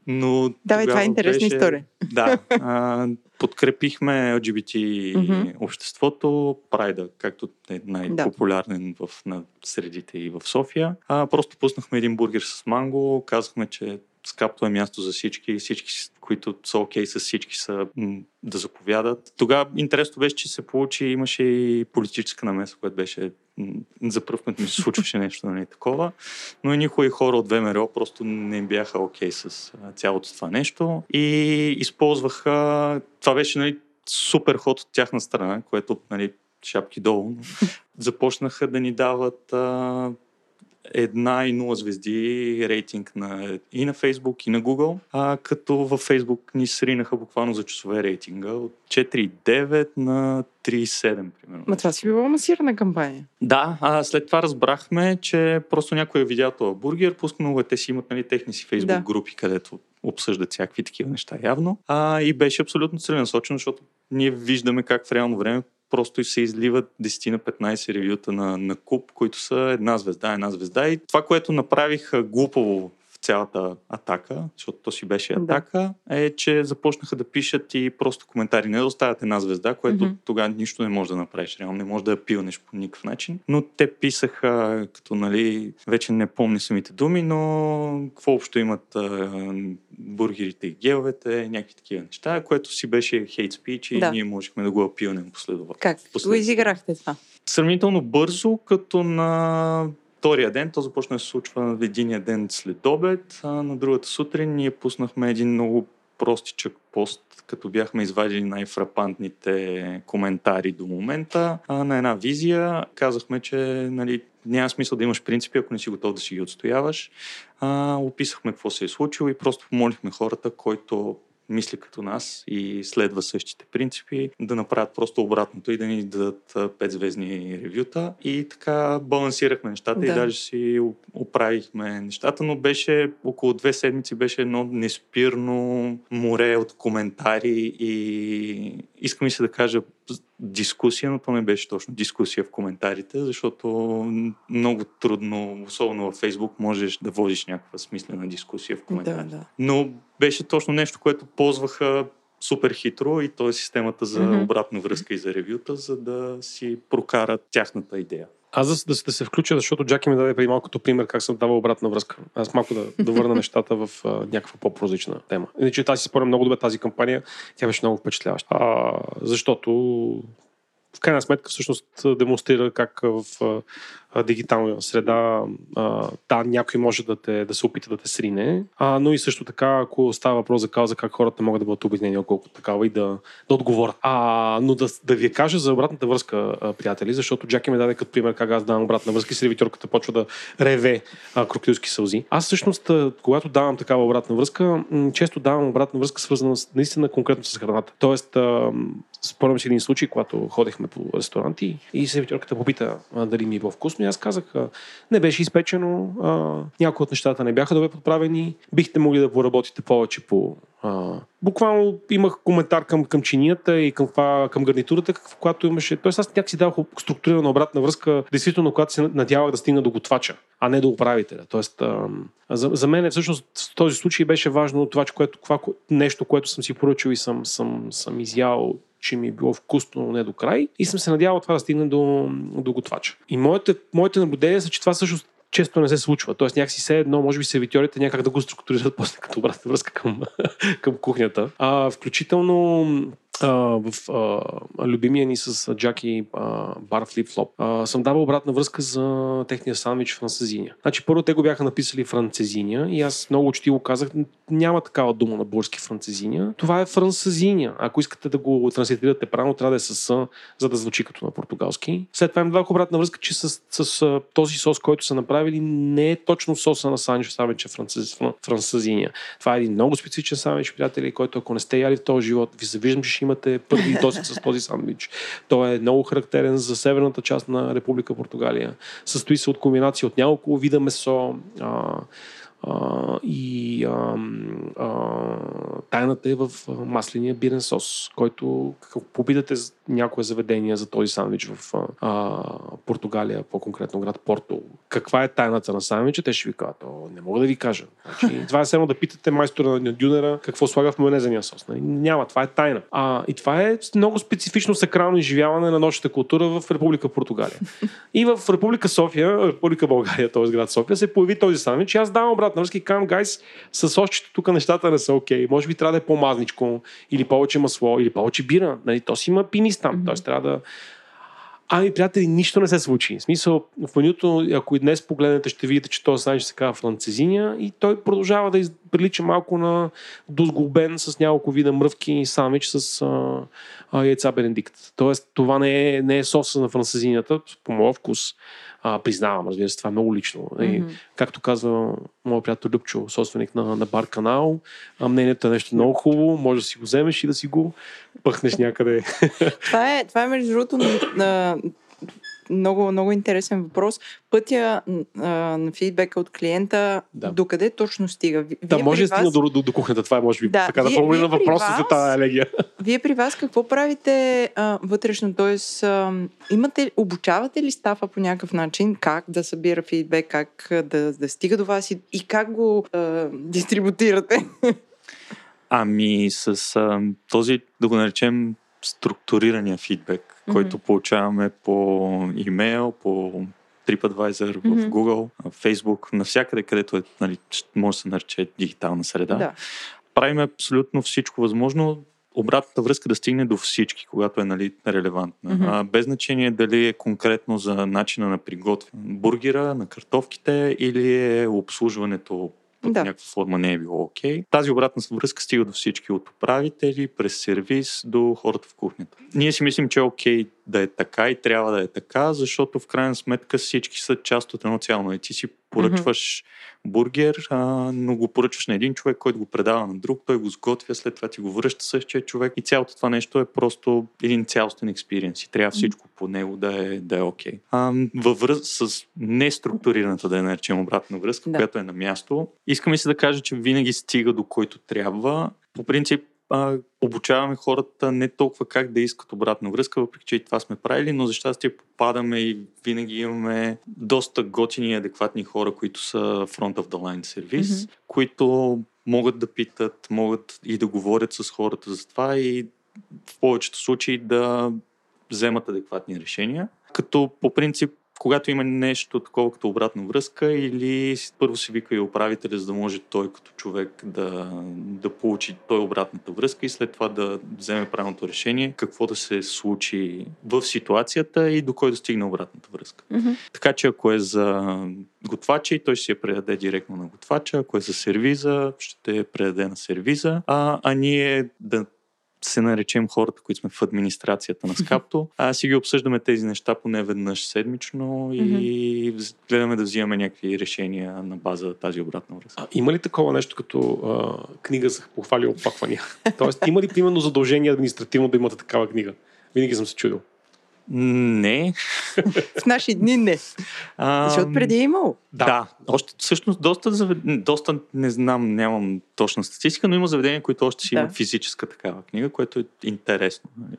но Давай, това е интересна беше... история. Да, а, подкрепихме LGBT Мгм. обществото, Прайда, както е най-популярен в, на средите и в София. А, просто пуснахме един бургер с манго, казахме, че скапто е място за всички, всички, с- които са окей с всички, са м, да заповядат. Тогава интересно беше, че се получи, имаше и политическа намеса, което беше м, за първ път ми се случваше нещо нали, такова, но и никои хора от ВМРО просто не бяха окей с а, цялото това нещо и използваха, това беше нали, супер ход от тяхна страна, което нали, шапки долу, но започнаха да ни дават а, една и нула звезди рейтинг на, и на Facebook, и на Google, а, като във Facebook ни сринаха буквално за часове рейтинга от 4,9 на 3,7 примерно. Ма това си била масирана кампания. Да, а след това разбрахме, че просто някой е видял този бургер, пускнал го, е, те си имат нали, техни си фейсбук Да. групи, където обсъждат всякакви такива неща явно. А, и беше абсолютно целенасочено, защото ние виждаме как в реално време просто се изливат 10 на 15 ревюта на, на куп, които са една звезда, една звезда. И това, което направиха глупово цялата атака, защото то си беше Да. атака, е, че започнаха да пишат и просто коментари. Не да оставят една звезда, което Мгм. тогава нищо не можеш да направиш. Реално не можеш да я пилнеш по никакъв начин. Но те писаха, като нали, вече не помня самите думи, но какво общо имат а, бургерите и геловете, някакви такива неща, което си беше хейт спич и Да. ние можехме да го апилнем последователно. Как? Го изиграхте това? Сравнително бързо, като на втория ден, то започна да се случва в единия ден след обед, а на другата сутрин ние пуснахме един много простичък пост, като бяхме извадили най-фрапантните коментари до момента а, на една визия. Казахме, че нали, няма смисъл да имаш принципи, ако не си готов да си ги отстояваш. А, описахме какво се е случило и просто помолихме хората, който мисли като нас и следва същите принципи, да направят просто обратното и да ни дадат а, петзвездни ревюта. И така балансирахме нещата Да. и даже си оправихме нещата, но беше около две седмици беше едно неспирно море от коментари и искам и се да кажа дискусия, но то не беше точно дискусия в коментарите, защото много трудно, особено във Фейсбук, можеш да водиш някаква смислена дискусия в Да, коментарите. да. Но беше точно нещо, което ползваха супер хитро и то е системата за обратна връзка и за ревюта, за да си прокарат тяхната идея. Аз да, да, да се включа, защото Джаки ми даде преди малко като пример как съм давал обратна връзка. Аз малко да, да върна нещата в а, някаква по-прозична тема. Иначе тази си спомням много добре тази кампания. Тя беше много впечатляваща. А, защото в крайна сметка всъщност демонстрира как в а, дигитална среда а, да, някой може да, те, да се опита да те срине, а, но и също така, ако става въпрос за кауза, как хората могат да бъдат обединени около такава и да, да отговорят. А, но да, да ви кажа за обратната връзка, приятели, защото Джаки ме даде като пример как аз давам обратна връзка и сервиторката почва да реве а, крокодилски сълзи. Аз всъщност, когато давам такава обратна връзка, често давам обратна връзка, свързана с, наистина конкретно с храната. Тоест, а, спомням си един случай, когато ходехме по ресторанти и сервиторката попита дали ми е вкусно и аз казах, не беше изпечено, някои от нещата не бяха добре подправени, бихте могли да поработите повече по а, буквално имах коментар към, към чинията и към, към гарнитурата, в която имаше. Тоест аз някак си давах структурирана обратна връзка, действително, когато се надявах да стигна до готвача, а не до управителя. Тоест, а, за, за мен всъщност в този случай беше важно това, което, това нещо, което съм си поръчал и съм, съм, съм изял че ми е било вкусно, но не до край. И съм се надявал това да стигне до, до готвача. И моите, моите наблюдения са, че това всъщност често не се случва. Тоест някакси се едно, може би сервитьорите някак да го структурират после като обратна връзка към, към кухнята. А, включително в а, любимия ни с Джаки а, бар Флоп а, съм давал обратна връзка за техния сандвич францезиня. Значи първо те го бяха написали францезиня и аз много учтиво казах, няма такава дума на български францезиня. Това е францезиня. Ако искате да го транслитерирате правилно, трябва да е с С, за да звучи като на португалски. След това им дадох обратна връзка, че с, с този сос, който са направили, не е точно соса на сандвич сандвич францез, францезиня. Това е един много специфичен сандвич, приятели, който ако не сте яли в този живот, ви завиждам, че имате първи досик с този сандвич. Той е много характерен за северната част на Република Португалия. Състои се от комбинация от няколко вида месо, а, а, и а, а, тайната е в масления бирен сос, който, ако попитате някое заведение за този сандвич в а, Португалия, по-конкретно град Порто, каква е тайната на сандвича, те ще ви кажат, О, не мога да ви кажа. Значи, това е само да питате майстора на дюнера какво слага в майонезения сос. Нали? Няма, това е тайна. А, и това е много специфично сакрално изживяване на нощната култура в Република Португалия. И в Република София, Република България, т.е. град София, се появи този сандвич и аз давам обратно връзка и казвам, гайс, с сосчето тук нещата не са окей. Okay. Може би трябва да е по-мазничко, или повече масло, или повече бира. Нали? То си има пинис там. Mm-hmm. Тоест трябва да Ами, приятели, нищо не се случи. В смисъл, в менюто, ако и днес погледнете, ще видите, че този сайт се казва францезиня и той продължава да прилича малко на дозглобен с няколко вида мръвки и самич с а, а, яйца Бенедикт. Тоест, това не е, не е соса на францезинята, по моя вкус. А, признавам, разбира се, това е много лично. Mm-hmm. И, както казва моят приятел Любчо, собственик на, на бар канал, а мнението е нещо много хубаво, може да си го вземеш и да си го пъхнеш някъде. Това е, това е между другото на, много, много интересен въпрос. Пътя а, на фидбека от клиента, да. докъде точно стига? Вие да, може да стигна до, до, до кухнята. Това е, може би, да, така вие, да формулирам въпроса за тази елегия. Вие при вас какво правите а, вътрешно? Тоест, а, имате, обучавате ли стафа по някакъв начин? Как да събира фидбек, как да, да стига до вас и, и как го а, дистрибутирате? Ами с а, този, да го наречем, структурирания фидбек, mm-hmm. който получаваме по имейл, по TripAdvisor, mm-hmm. в Google, в Facebook, навсякъде, където е, нали, може да се нарече дигитална среда. Да. Правим абсолютно всичко възможно обратната връзка да стигне до всички, когато е нали, релевантна. Mm-hmm. А, без значение дали е конкретно за начина на приготвяне бургера, на картофките или е обслужването да. някаква форма не е било окей. Okay. Тази обратна връзка стига до всички от управители, през сервис до хората в кухнята. Ние си мислим, че е окей okay да е така и трябва да е така, защото в крайна сметка всички са част от едно цяло. И ти си поръчваш mm-hmm. бургер, а, но го поръчваш на един човек, който го предава на друг, той го сготвя, след това ти го връща същия човек и цялото това нещо е просто един цялостен експириенс и трябва всичко по него да е, да е окей. Okay. във връз с неструктурираната, да я наречем обратна връзка, да. която е на място, искаме се да кажа, че винаги стига до който трябва. По принцип, а, обучаваме хората не толкова как да искат обратна връзка, въпреки че и това сме правили, но за щастие попадаме и винаги имаме доста готини и адекватни хора, които са front of the line сервис, mm-hmm. които могат да питат, могат и да говорят с хората за това и в повечето случаи да вземат адекватни решения. Като по принцип когато има нещо такова като обратна връзка или първо се вика и управителя, за да може той като човек да, да получи той обратната връзка и след това да вземе правилното решение какво да се случи в ситуацията и до кой да стигне обратната връзка. Мгм. Така че ако е за готвача, той ще я предаде директно на готвача, ако е за сервиза, ще я предаде на сервиза, а, а ние да се наречем хората, които сме в администрацията на Скапто, а си ги обсъждаме тези неща поне веднъж седмично и вз- гледаме да взимаме някакви решения на база тази обратна връзка. А, има ли такова нещо като а, книга за похвали и оплаквания? Тоест, има ли примерно задължение административно да имате такава книга? Винаги съм се чудил. Не. В наши дни не. А, Защото преди е имало. Да. да. Още всъщност доста, завед... доста не знам, нямам точна статистика, но има заведения, които още си Да. имат физическа такава книга, което е интересно. нали.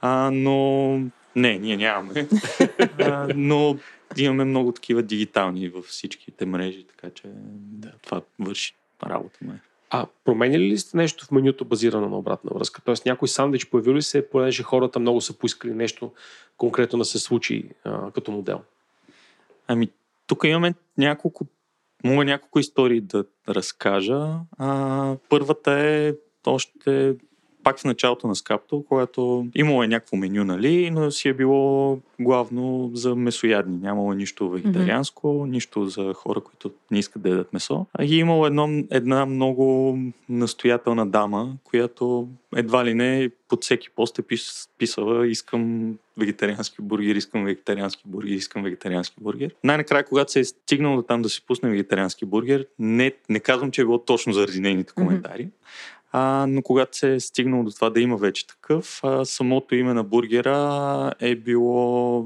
А, но не, ние нямаме. а, но имаме много такива дигитални във всичките мрежи, така че да, това върши работа. Ме. А променяли ли сте нещо в менюто базирано на обратна връзка? Тоест някой сандвич появил ли се, понеже хората много са поискали нещо конкретно да се случи а, като модел? Ами, тук имаме няколко, мога няколко истории да разкажа. А, първата е още пак в началото на Скапто, когато имало е някакво меню, нали, но си е било главно за месоядни. Нямало е нищо вегетарианско, mm-hmm. нищо за хора, които не искат да ядат месо. А и имало едно, една много настоятелна дама, която едва ли не под всеки пост е пис, писала искам вегетариански бургер, искам вегетариански бургер, искам вегетариански бургер. Най-накрая, когато се е стигнало до там да се пусне вегетариански бургер, не, не казвам, че е било точно заради нейните коментари, mm-hmm. А, но когато се е стигнало до това да има вече такъв, а, самото име на бургера е било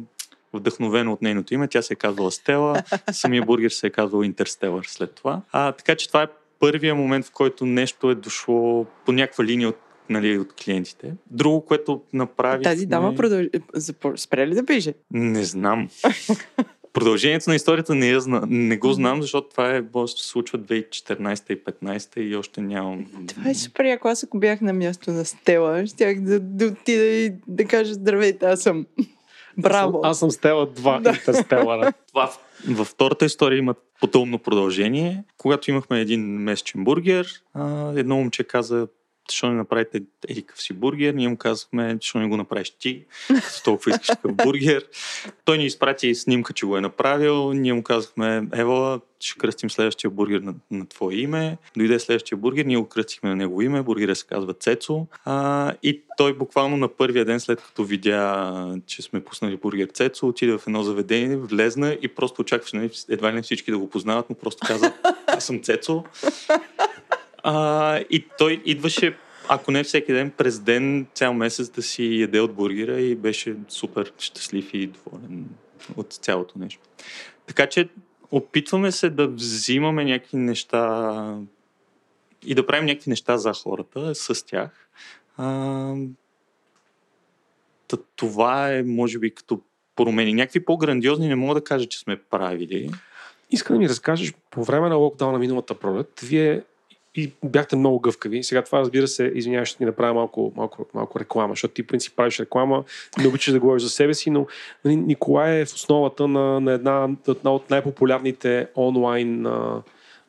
вдъхновено от нейното име. Тя се е казвала Стела, самия бургер се е казвал Интерстелър след това. А, така че това е първия момент, в който нещо е дошло по някаква линия от, нали, от клиентите. Друго, което направи... Тази дама продължи... Спре ли да пише? Не знам. Продължението на историята не, я зна, не го знам, защото това е, се случва 2014 и 2015 и още нямам... Това е супер яко. Аз ако бях на място на Стела, щях да, да отида и да кажа здравейте, аз съм. Браво! Аз съм Стела 2 Да. Интерстелара. Това във втората история има потълно продължение. Когато имахме един месечен бургер, едно момче каза, защо не направите едикъв си бургер? Ние му казахме, защо не го направиш ти, като толкова искаш такъв бургер. Той ни изпрати снимка, че го е направил. Ние му казахме, ева, ще кръстим следващия бургер на, на твое име. Дойде следващия бургер, ние го кръстихме на негово име. Бургерът се казва Цецо. А, и той буквално на първия ден, след като видя, че сме пуснали бургер Цецо, отиде в едно заведение, влезна и просто очакваше нали, едва ли не всички да го познават, но просто каза, аз съм Цецо. А, и той идваше, ако не всеки ден, през ден, цял месец да си яде от бургера и беше супер щастлив и доволен от цялото нещо. Така че опитваме се да взимаме някакви неща и да правим някакви неща за хората, с тях. А, това е, може би, като промени. Някакви по-грандиозни не мога да кажа, че сме правили. Искам да ми разкажеш, по време на локдауна миналата пролет, вие и бяхте много гъвкави. Сега това, разбира се, извинявай, ще ти направя малко, малко, малко реклама, защото ти, в принцип, правиш реклама, не обичаш да говориш за себе си, но нали, Николай е в основата на, на една, една от най-популярните онлайн,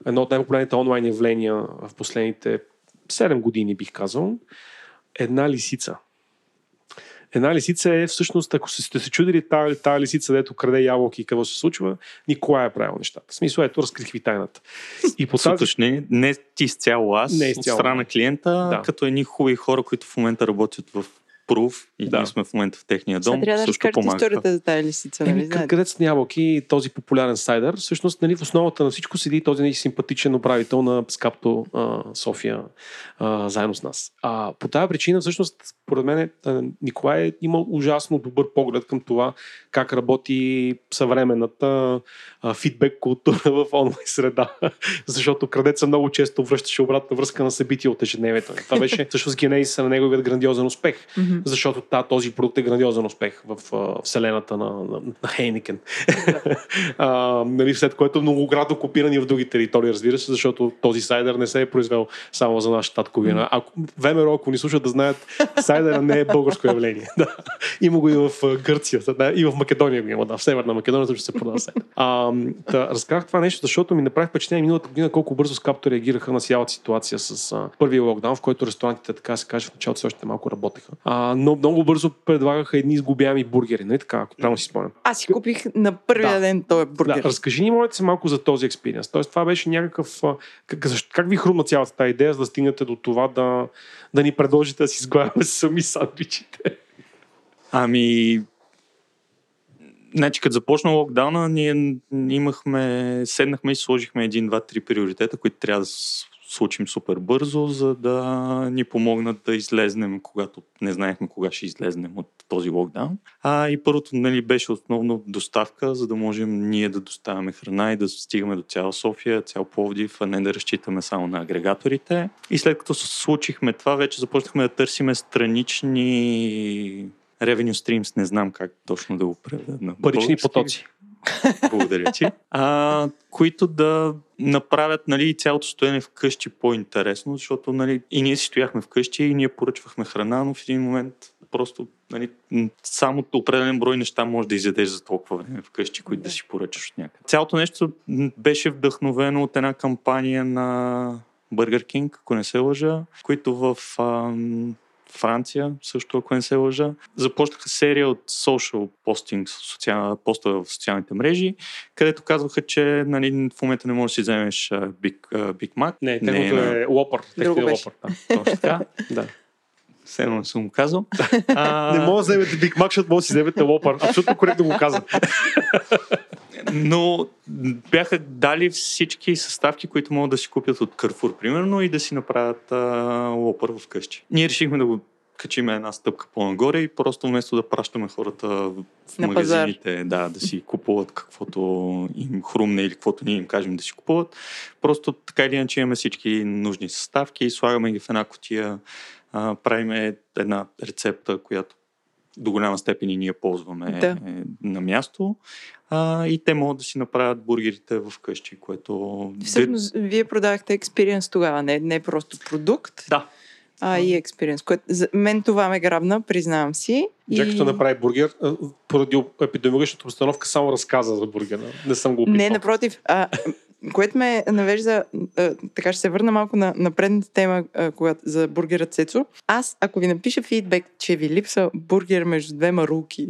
едно от най-популярните онлайн явления в последните 7 години, бих казал. Една лисица. Една лисица е всъщност, ако сте се чудили тази, тази лисица, дето краде ябълки и какво се случва, Николай е правил нещата. В смисъл, ето, разкрих ви тайната. И по тази... уточнение, не ти изцяло аз, Не не изцяло. от страна на клиента, да. като едни хубави хора, които в момента работят в Прув и Да. ние сме в момента в техния Сега дом, трябва да също историята за тази лисица, нали Еми, знаете? където са ябълки, този популярен сайдер, всъщност нали, в основата на всичко седи този нали, симпатичен управител на Скапто а, София а, заедно с нас. А, по тази причина, всъщност, според мен, а, Николай е имал ужасно добър поглед към това как работи съвременната а, фидбек култура в онлайн среда. Защото крадеца много често връщаше обратна връзка на събития от ежедневието. Това беше всъщност генезиса на неговият грандиозен успех. Мгм. Защото та, този продукт е грандиозен успех в а, вселената на, на, на Хейникен. а, нали, след което многократно копирани в други територии, разбира се, защото този сайдер не се е произвел само за нашата татковина. Ако, ВМРО, ако ни слушат да знаят, сайдера не е българско явление. да. Има го и в Гърция, да, и в Македония го има, да, в Северна Македония също се продава сайдер. А, да, разказах това нещо, защото ми направи впечатление миналата година колко бързо скапто реагираха на цялата ситуация с а, първия локдаун, в който ресторантите, така се каже, в началото все още малко работеха. А, но много бързо предлагаха едни изгубяеми бургери, нали така, ако правилно си спомням. Аз си купих на първия Да. ден този бургер. Да, разкажи ни, моля се, малко за този експириенс. Тоест, това беше някакъв... Как, как ви хрумна цялата тази идея, за да стигнете до това да, да ни предложите да си сглавяме сами сандвичите? Ами, Значи, като започна локдауна, ние имахме, седнахме и сложихме един, два, три приоритета, които трябва да случим супер бързо, за да ни помогнат да излезнем, когато не знаехме кога ще излезнем от този локдаун. А, и първото нали, беше основно доставка, за да можем ние да доставяме храна и да стигаме до цяла София, цял Пловдив, а не да разчитаме само на агрегаторите. И след като се случихме това, вече започнахме да търсиме странични revenue streams, не знам как точно да го преведа Парични потоци. Благодаря ти. А, които да направят нали, цялото стоене вкъщи по-интересно, защото нали, и ние си стояхме вкъщи и ние поръчвахме храна, но в един момент просто нали, само определен брой неща може да изядеш за толкова време вкъщи, които да си поръчаш от някъде. Цялото нещо беше вдъхновено от една кампания на Burger King, ако не се лъжа, които в ам, Франция, също ако не се лъжа, започнаха серия от social постинг, социал, постове в социалните мрежи, където казваха, че нали, в момента не можеш да си вземеш Big, Big Mac. Не, Не, е лопър. Техното е лопър. Да. Точно така. да. Все едно не съм го казал. А, Не може да вземете Big Mac, защото може да си вземете лопър. Абсолютно коректно го каза. но бяха дали всички съставки, които могат да си купят от Carrefour, примерно, и да си направят а, лопър вкъщи. Ние решихме да го качим една стъпка по-нагоре и просто вместо да пращаме хората в На магазините да, да си купуват каквото им хрумне или каквото ние им кажем да си купуват, просто така или иначе имаме всички нужни съставки, слагаме ги в една котия, правиме една рецепта, която до голяма степен и ние ползваме Да. на място. А, и те могат да си направят бургерите в къщи, което... Всъщност, вие продавахте експириенс тогава, не, не просто продукт, Да. а и експириенс. Което, за мен това ме грабна, признавам си. Джакито направи бургер. Поради епидемиологичната обстановка само разказа за бургера. Не съм го опитвал. Не, напротив. А, което ме навежда, а, така ще се върна малко на, на предната тема а, когато, за бургера Цецо. Аз, ако ви напиша фидбек, че ви липса бургер между две маруки,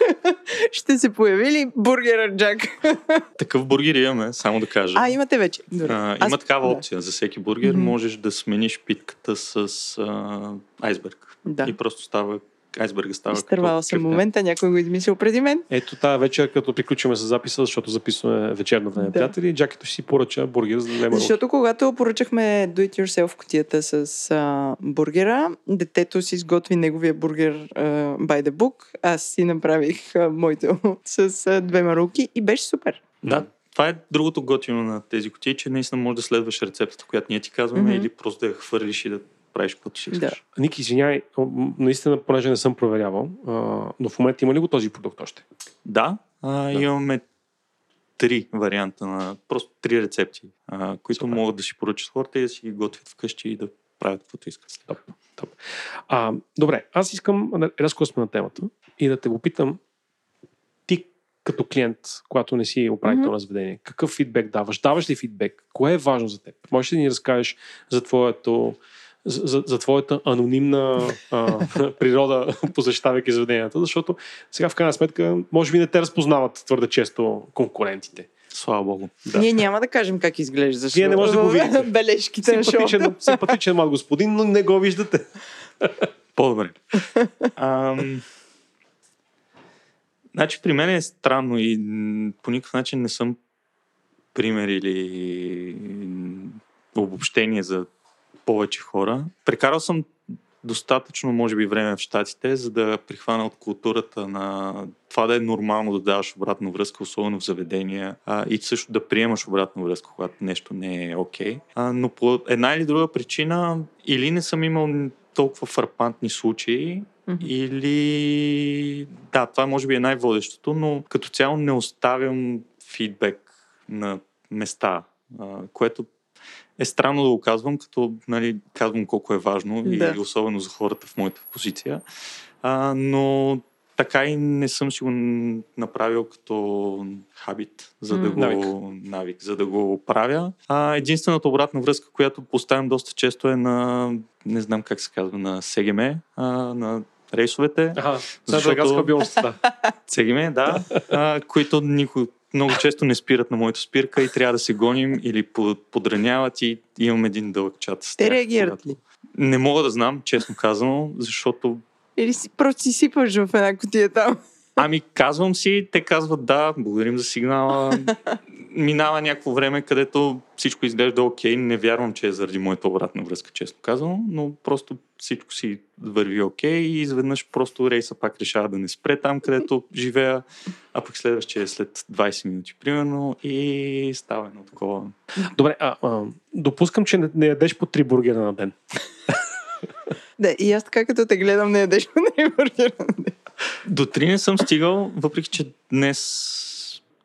ще се появи ли бургера Джак? Такъв бургер имаме, само да кажа. а, имате вече. Добре. А, Аз- има такава да. опция. За всеки бургер Мгм. можеш да смениш питката с а, айсберг. Да. И просто става, айсберга става Изтървала като съм момента, някой го е измислил преди мен. Ето тази вечер, като приключваме с записа, защото записваме вечерно време, Да. приятели, Джакито ще си поръча бургер за да не Защото когато поръчахме Do It Yourself кутията с а, бургера, детето си изготви неговия бургер а, by the book. Аз си направих а, моето с а, две маруки и беше супер. Да, това е другото готино на тези кутии, че наистина можеш да следваш рецептата, която ние ти казваме, Мгм. или просто да я хвърлиш и да правиш каквото си Да. искаш. Ник, извиняй, м, наистина, понеже не съм проверявал, а, но в момента има ли го този продукт още? Да, а, имаме три варианта на просто три рецепти, а, които Супер. могат да си поръчат хората и да си ги готвят вкъщи и да правят каквото искат. Топ, топ. А, добре, аз искам да рязко сме на темата и да те го питам ти като клиент, когато не си управител Мгм. на заведение, какъв фидбек даваш? Даваш ли фидбек? Кое е важно за теб? Можеш ли да ни разкажеш за твоето за, за, твоята анонимна а, природа, посещавайки заведенията, защото сега в крайна сметка може би не те разпознават твърде често конкурентите. Слава Богу. Да. Ние няма да кажем как изглежда. Вие не може да го видите. Бележките на шоу. Симпатичен, симпатичен млад господин, но не го виждате. По-добре. Ам... Значи при мен е странно и по никакъв начин не съм пример или обобщение за повече хора. Прекарал съм достатъчно, може би, време в Штатите, за да прихвана от културата на това да е нормално да даваш обратна връзка, особено в заведения, а, и също да приемаш обратна връзка, когато нещо не е окей. А, но по една или друга причина или не съм имал толкова фрапантни случаи, Мгм. Или... Да, това може би е най-водещото, но като цяло не оставям фидбек на места, което е странно да го казвам, като нали, казвам колко е важно Да. и особено за хората в моята позиция. А, но така и не съм си го направил като хабит, за да М. го Навик. навик, за да го правя. А, единствената обратна връзка, която поставям доста често е на, не знам как се казва, на СГМ, а, на рейсовете. Ага, Защото- защото... стабилност, да. СГМ, да, а, които никой, много често не спират на моята спирка и трябва да се гоним или по- подраняват и имам един дълъг чат с Те тях, реагират когато- ли? Не мога да знам, честно казано, защото Или си, просто си сипаш в една котия там? Ами казвам си, те казват да, благодарим за сигнала. Минава някакво време, където всичко изглежда окей. Не вярвам, че е заради моята обратна връзка, честно казано, но просто всичко си върви окей и изведнъж просто рейса пак решава да не спре там, където живея, а пък следващия е след 20 минути, примерно, и става едно такова. Добре, а, а, допускам, че не, не ядеш по три бургера на ден. Да, и аз така като те гледам, не ядеш по три бургера. До три не съм стигал, въпреки че днес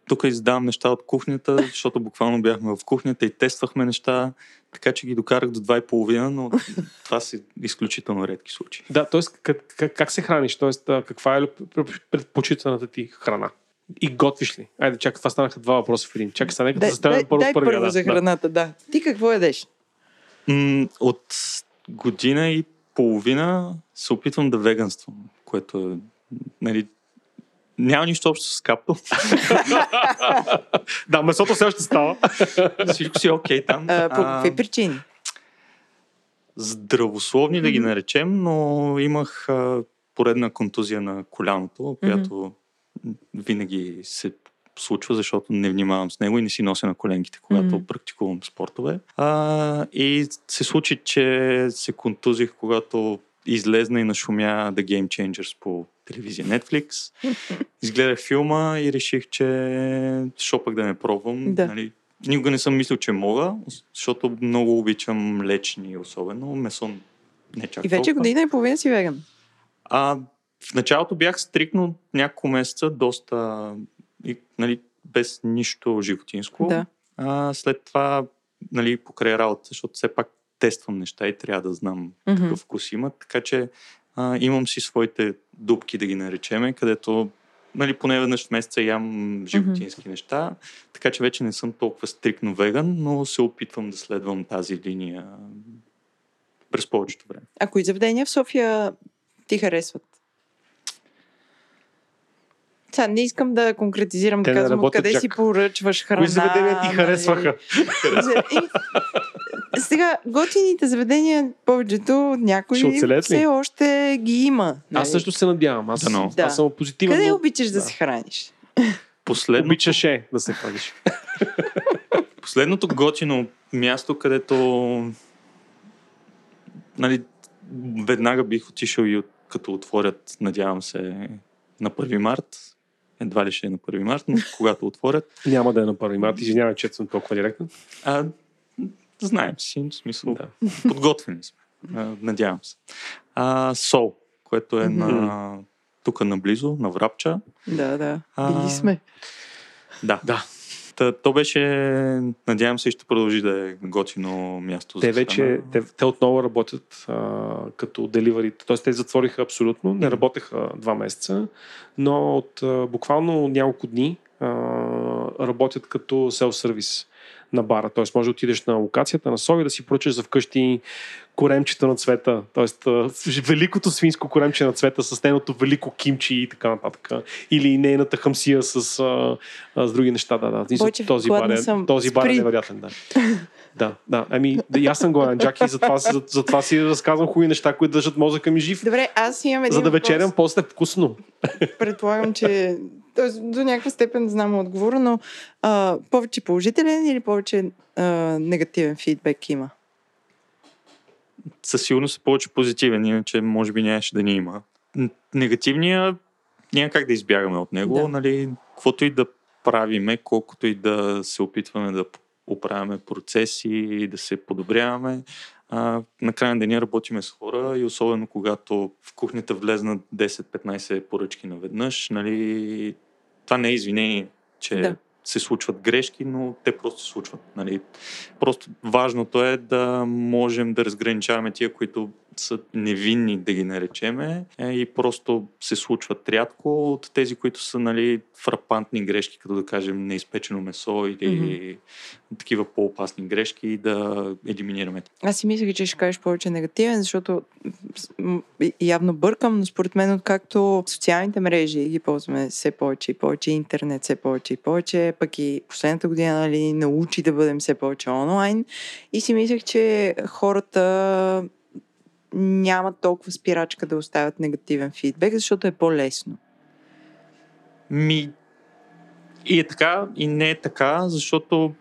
тук издавам неща от кухнята, защото буквално бяхме в кухнята и тествахме неща, така че ги докарах до два и половина, но това са изключително редки случаи. Да, т.е. Как, как, как се храниш? Т.е. каква е предпочитаната ти храна? И готвиш ли? Айде, чакай, това станаха два въпроса в един. Чакай, сега нека да заставим първо дай първо да, за да. храната, да. Ти какво ядеш? М, от година и половина се опитвам да веганствам, което е, нали, няма нищо общо с капто. Да, месото все още става. Всичко си е окей там. А, по какви причини? здравословни да ги наречем, но имах а, поредна контузия на коляното, която винаги се случва, защото не внимавам с него и не си нося на коленките, когато практикувам спортове. А, и се случи, че се контузих, когато излезна и нашумя The Game Changers по телевизия Netflix. Изгледах филма и реших, че що пък да не пробвам. Да. Нали, никога не съм мислил, че мога, защото много обичам млечни, особено месо не чак И вече толкова. година и половина си веган. А, в началото бях стрикнал няколко месеца, доста, и, нали, без нищо животинско. Да. А, след това, нали, покрай работа, защото все пак тествам неща и трябва да знам Мгм. какъв вкус имат. Така че а, имам си своите дупки, да ги наречеме, където нали, поне веднъж в месеца ям животински неща, така че вече не съм толкова стрикно веган, но се опитвам да следвам тази линия през повечето време. А кои заведения в София ти харесват? Сега не искам да конкретизирам, Те да казвам откъде Джак. си поръчваш храна. Кои заведения ти нали? харесваха? Сега, готините заведения, повечето, някои оцелеят ли? все още ги има. Аз нали? също се надявам. Аз. Да. аз съм позитивен. Къде но обичаш да, да. се храниш? Последното, Обичаше да се храниш. Последното готино място, където нали, веднага бих отишъл и от, като отворят, надявам се, на 1 март. Едва ли ще е на 1 март, но когато отворят. Няма да е на първи март. Извинявай, че съм толкова директен. А, знаем си, в смисъл, Да. подготвени сме. А, надявам се. А, Сол, което е на тук наблизо, на Врапча. Да, да. А, Били сме. Да. Да. Та, то беше, надявам се, ще продължи да е готино място Те за вече, те, те отново работят а, като деливари. Тоест те затвориха абсолютно, не работеха два месеца, но от а, буквално няколко дни а, работят като селф-сервис на бара. Тоест може да отидеш на локацията на Сови да си поръчаш за вкъщи коремчета на цвета. Тоест великото свинско коремче на цвета с нейното велико кимчи и така нататък. Или нейната хамсия с, а, а, с други неща. Да, да. Бойчев, този бар, е, съм. този бар е невероятен. Да. Да, да. Ами, да, аз съм гладен, Джаки, затова, за, затова си разказвам хубави неща, които държат мозъка ми жив. Добре, аз имам един За да въпрос. вечерям после вкусно. Предполагам, че тоест, до някаква степен знам отговора, но а, повече положителен или повече а, негативен фидбек има? със сигурност е повече позитивен, иначе може би нямаше да ни има. Негативния няма как да избягаме от него, Да. да. нали, каквото и да правиме, колкото и да се опитваме да оправяме процеси и да се подобряваме, А, на края на деня работиме с хора и особено когато в кухнята влезнат 10-15 поръчки наведнъж, нали, това не е извинение, че Да. се случват грешки, но те просто се случват. Нали. Просто важното е да можем да разграничаваме тия, които са невинни, да ги наречеме, е, и просто се случват рядко от тези, които са нали, фрапантни грешки, като да кажем неизпечено месо или mm-hmm. такива по-опасни грешки да елиминираме. Аз си мислех, че ще кажеш повече негативен, защото явно бъркам, но според мен, откакто социалните мрежи ги ползваме все повече и повече, интернет все повече и повече, пък и последната година нали, научи да бъдем все повече онлайн. И си мислех, че хората нямат толкова спирачка да оставят негативен фидбек, защото е по-лесно. Ми, и е така, и не е така, защото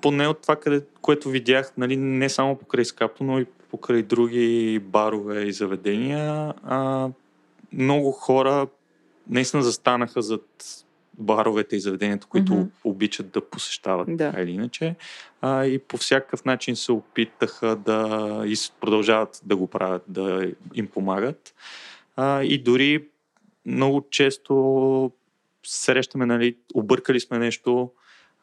поне от това, къде, което видях, нали, не само покрай Скапто, но и покрай други барове и заведения, а, много хора наистина застанаха зад баровете и заведенията, които mm-hmm. обичат да посещават Да. или иначе. А, и по всякакъв начин се опитаха да и продължават да го правят, да им помагат. А, и дори много често срещаме, нали, объркали сме нещо,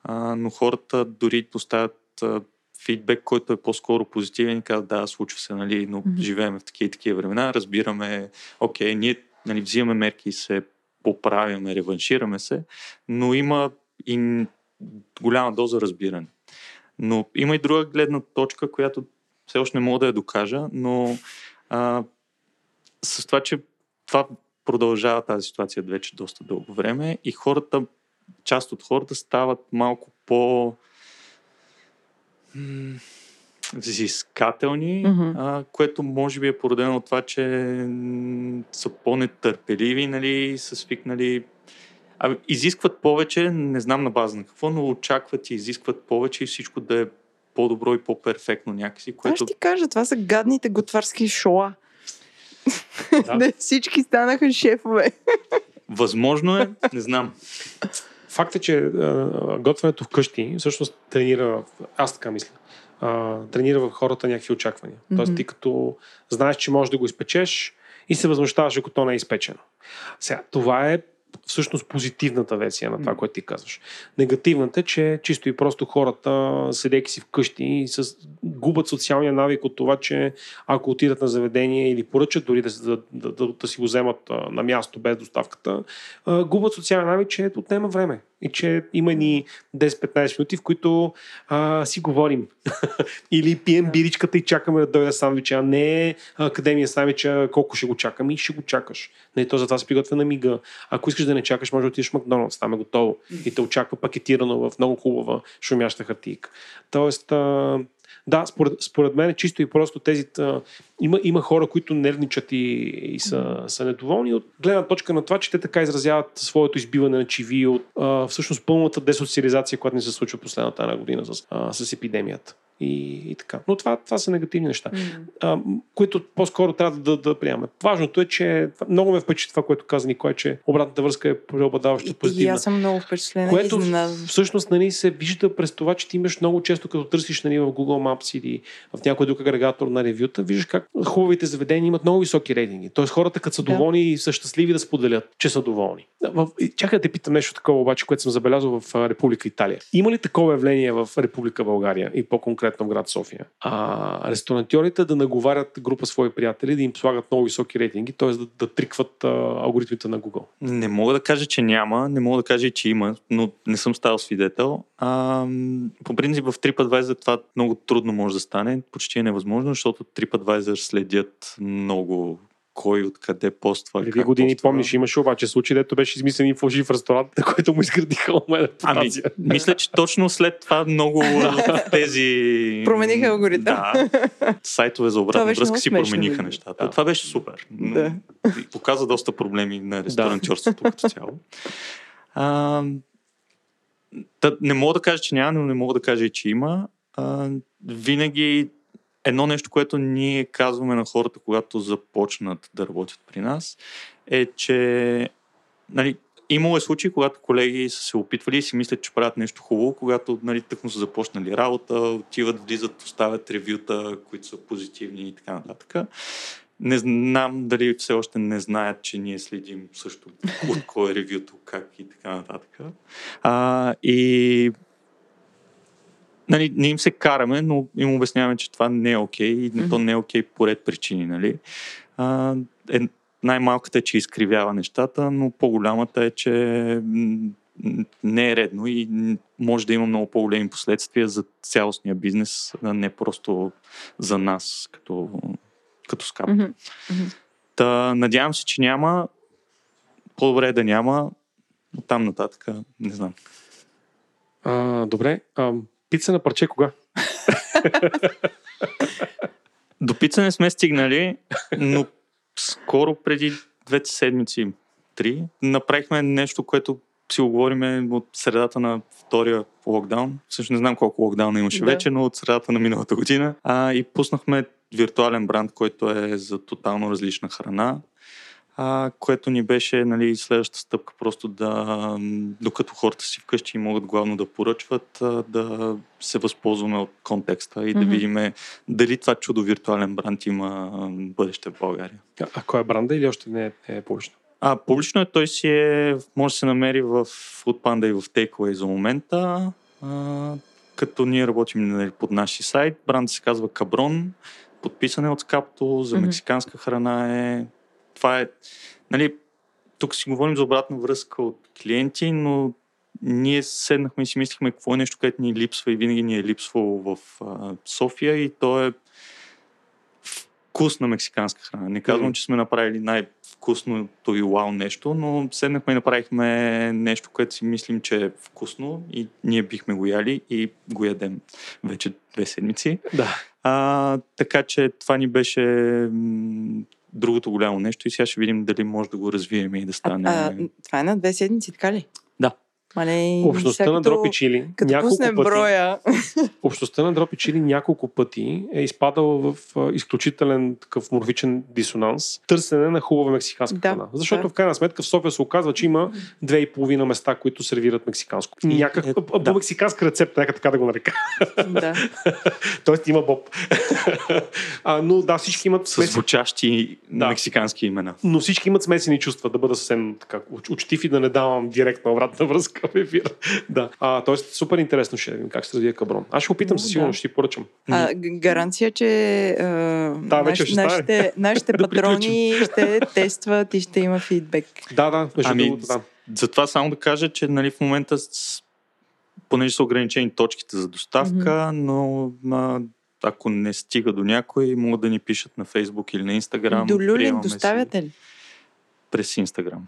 а, но хората дори поставят а, фидбек, който е по-скоро позитивен и казват, да, случва се, нали, но Мгм. живеем в такива и такива времена, разбираме, окей, ние нали, взимаме мерки и се поправяме, реваншираме се, но има и голяма доза разбиране. Но има и друга гледна точка, която все още не мога да я докажа, но а, с това, че това продължава тази ситуация вече доста дълго време и хората, част от хората стават малко по взискателни, Мгм. а, което може би е породено от това, че са по-нетърпеливи, нали, са свикнали а, изискват повече, не знам на база на какво, но очакват и изискват повече и всичко да е по-добро и по-перфектно някакси, Аз което ще ти кажа, това са гадните готварски шоа. Да. Да. всички станаха шефове. възможно е, не знам. Факт е, че а, готвенето вкъщи всъщност тренира, аз така мисля, тренира в хората някакви очаквания. Тоест Мгм. ти като знаеш, че можеш да го изпечеш и се възмущаваш, ако то не е изпечено. Сега, това е всъщност позитивната версия на това, Мгм. което ти казваш. Негативната е, че чисто и просто хората, седейки си вкъщи, с, губят социалния навик от това, че ако отидат на заведение или поръчат дори да, да, да, да, да си го вземат на място без доставката, губят социален навик, че отнема време. И че има ни 10-15 минути, в които а, си говорим. Или пием биричката и чакаме да дойде сандвича, а не академия сандвича, колко ще го чакаме и ще го чакаш. Не, то затова се приготвя на мига. Ако искаш да не чакаш, може да отидеш в Макдоналдс, там е готово. И те очаква пакетирано в много хубава шумяща хартийка. Тоест, а, да, според, според мен е чисто и просто тези... А, има, има хора, които нервничат и, и са, са недоволни от гледна точка на това, че те така изразяват своето избиване на чиви от а, всъщност пълната десоциализация, която ни се случва последната една година с, а, с епидемията. И, и така. Но това, това са негативни неща, а, м, които по-скоро трябва да, да, да приемаме. Важното е, че много ме впечатли това, което каза Никой, че обратната връзка е преобладаващо И, и позитивна. аз съм много впечатлена. Което всъщност нали, се вижда през това, че ти имаш много често, като търсиш нали, в Google Maps или в някой друг агрегатор на ревюта, виждаш как хубавите заведения имат много високи рейтинги. Тоест хората, като са Да. доволни и са щастливи да споделят, че са доволни. В... Чакай да те питам нещо такова, обаче, което съм забелязал в а, Република Италия. Има ли такова явление в Република България и по-конкретно в град София? А, ресторантьорите да наговарят група свои приятели да им слагат много високи рейтинги, т.е. да, да трикват а, алгоритмите на Google. Не мога да кажа, че няма, не мога да кажа че има, но не съм ставал свидетел. А, по принцип в TripAdvisor това много трудно може да стане, почти е невъзможно, защото TripAdvisor следят много кой откъде поства. Преди години, поства. помниш, имаше обаче случай, дето беше измислен и фалшив ресторант, на който му изградиха онлайн Ами, мисля, че точно след това много тези... Промениха алгоритъм. Да. Сайтове за обратна връзка си промениха да. нещата. Да. Това беше супер. Да. Показа доста проблеми на ресторантьорството като цяло. А, не мога да кажа, че няма, но не мога да кажа и, че има. А, винаги едно нещо, което ние казваме на хората, когато започнат да работят при нас, е, че нали, имало е случаи, когато колеги са се опитвали и си мислят, че правят нещо хубаво, когато нали, тъкмо са започнали работа, отиват, влизат, оставят ревюта, които са позитивни и така нататък. Не знам дали все още не знаят, че ние следим също от кой е ревюто, как и така нататък. А, и нали, не им се караме, но им обясняваме, че това не е окей okay, и mm-hmm. то не е окей okay по ред причини. Нали? А, е, най-малката е, че изкривява нещата, но по-голямата е, че не е редно и може да има много по-големи последствия за цялостния бизнес, а не просто за нас като, като скап. Mm-hmm. Та, надявам се, че няма. По-добре е да няма. От там нататък, не знам. А, добре. А, пица на парче кога? До пица не сме стигнали, но скоро преди двете седмици, три, направихме нещо, което си оговориме от средата на втория локдаун. Също не знам колко локдауна имаше да. вече, но от средата на миналата година. А, и пуснахме виртуален бранд, който е за тотално различна храна а, което ни беше нали, следващата стъпка просто да, докато хората си вкъщи могат главно да поръчват, а, да се възползваме от контекста и mm-hmm. да видим дали това чудо виртуален бранд има бъдеще в България. А, а кой е бранда или още не е, не е публично? А, публично е, той си е, може да се намери в Foodpanda и в Takeaway за момента, а, като ние работим нали, под нашия сайт. Бранд се казва Каброн, подписане от Скапто, за мексиканска храна е това е, нали, тук си говорим за обратна връзка от клиенти, но ние седнахме и си мислихме какво е нещо, което ни липсва и винаги ни е липсвало в а, София и то е вкусна мексиканска храна. Не казвам, mm. че сме направили най-вкусното и вау нещо, но седнахме и направихме нещо, което си мислим, че е вкусно и ние бихме го яли и го ядем вече две седмици. Да. А, така че това ни беше другото голямо нещо и сега ще видим дали може да го развием и да стане. А, а, това е на две седмици, така ли? Мале, Общността на Дропи Чили като няколко пъти, броя. Общността на Дропи Чили няколко пъти е изпадала в изключителен такъв морфичен дисонанс. Търсене на хубава мексиканска да, храна. Защото да. в крайна сметка в София се оказва, че има две и половина места, които сервират мексиканско. Някак, е, да. мексиканска рецепта, нека така да го нарека. Да. Тоест има боб. а, но да, всички имат... С звучащи да. мексикански имена. Но всички имат смесени чувства, да бъда съвсем така учтив и да не давам директна обратна връзка в ефир. да. А, тоест, супер интересно ще видим как се развие Каброн. Аз ще опитам, със сигурност да. ще ти поръчам. А, гаранция, че а, да, наш, ще нашите, нашите патрони ще тестват и ще има фидбек. Да, да, между ами, другото, да. Затова само да кажа, че нали, в момента понеже са ограничени точките за доставка, mm-hmm. но а, ако не стига до някой, могат да ни пишат на Фейсбук или на Инстаграм. До Люлин доставяте ли? През Инстаграм.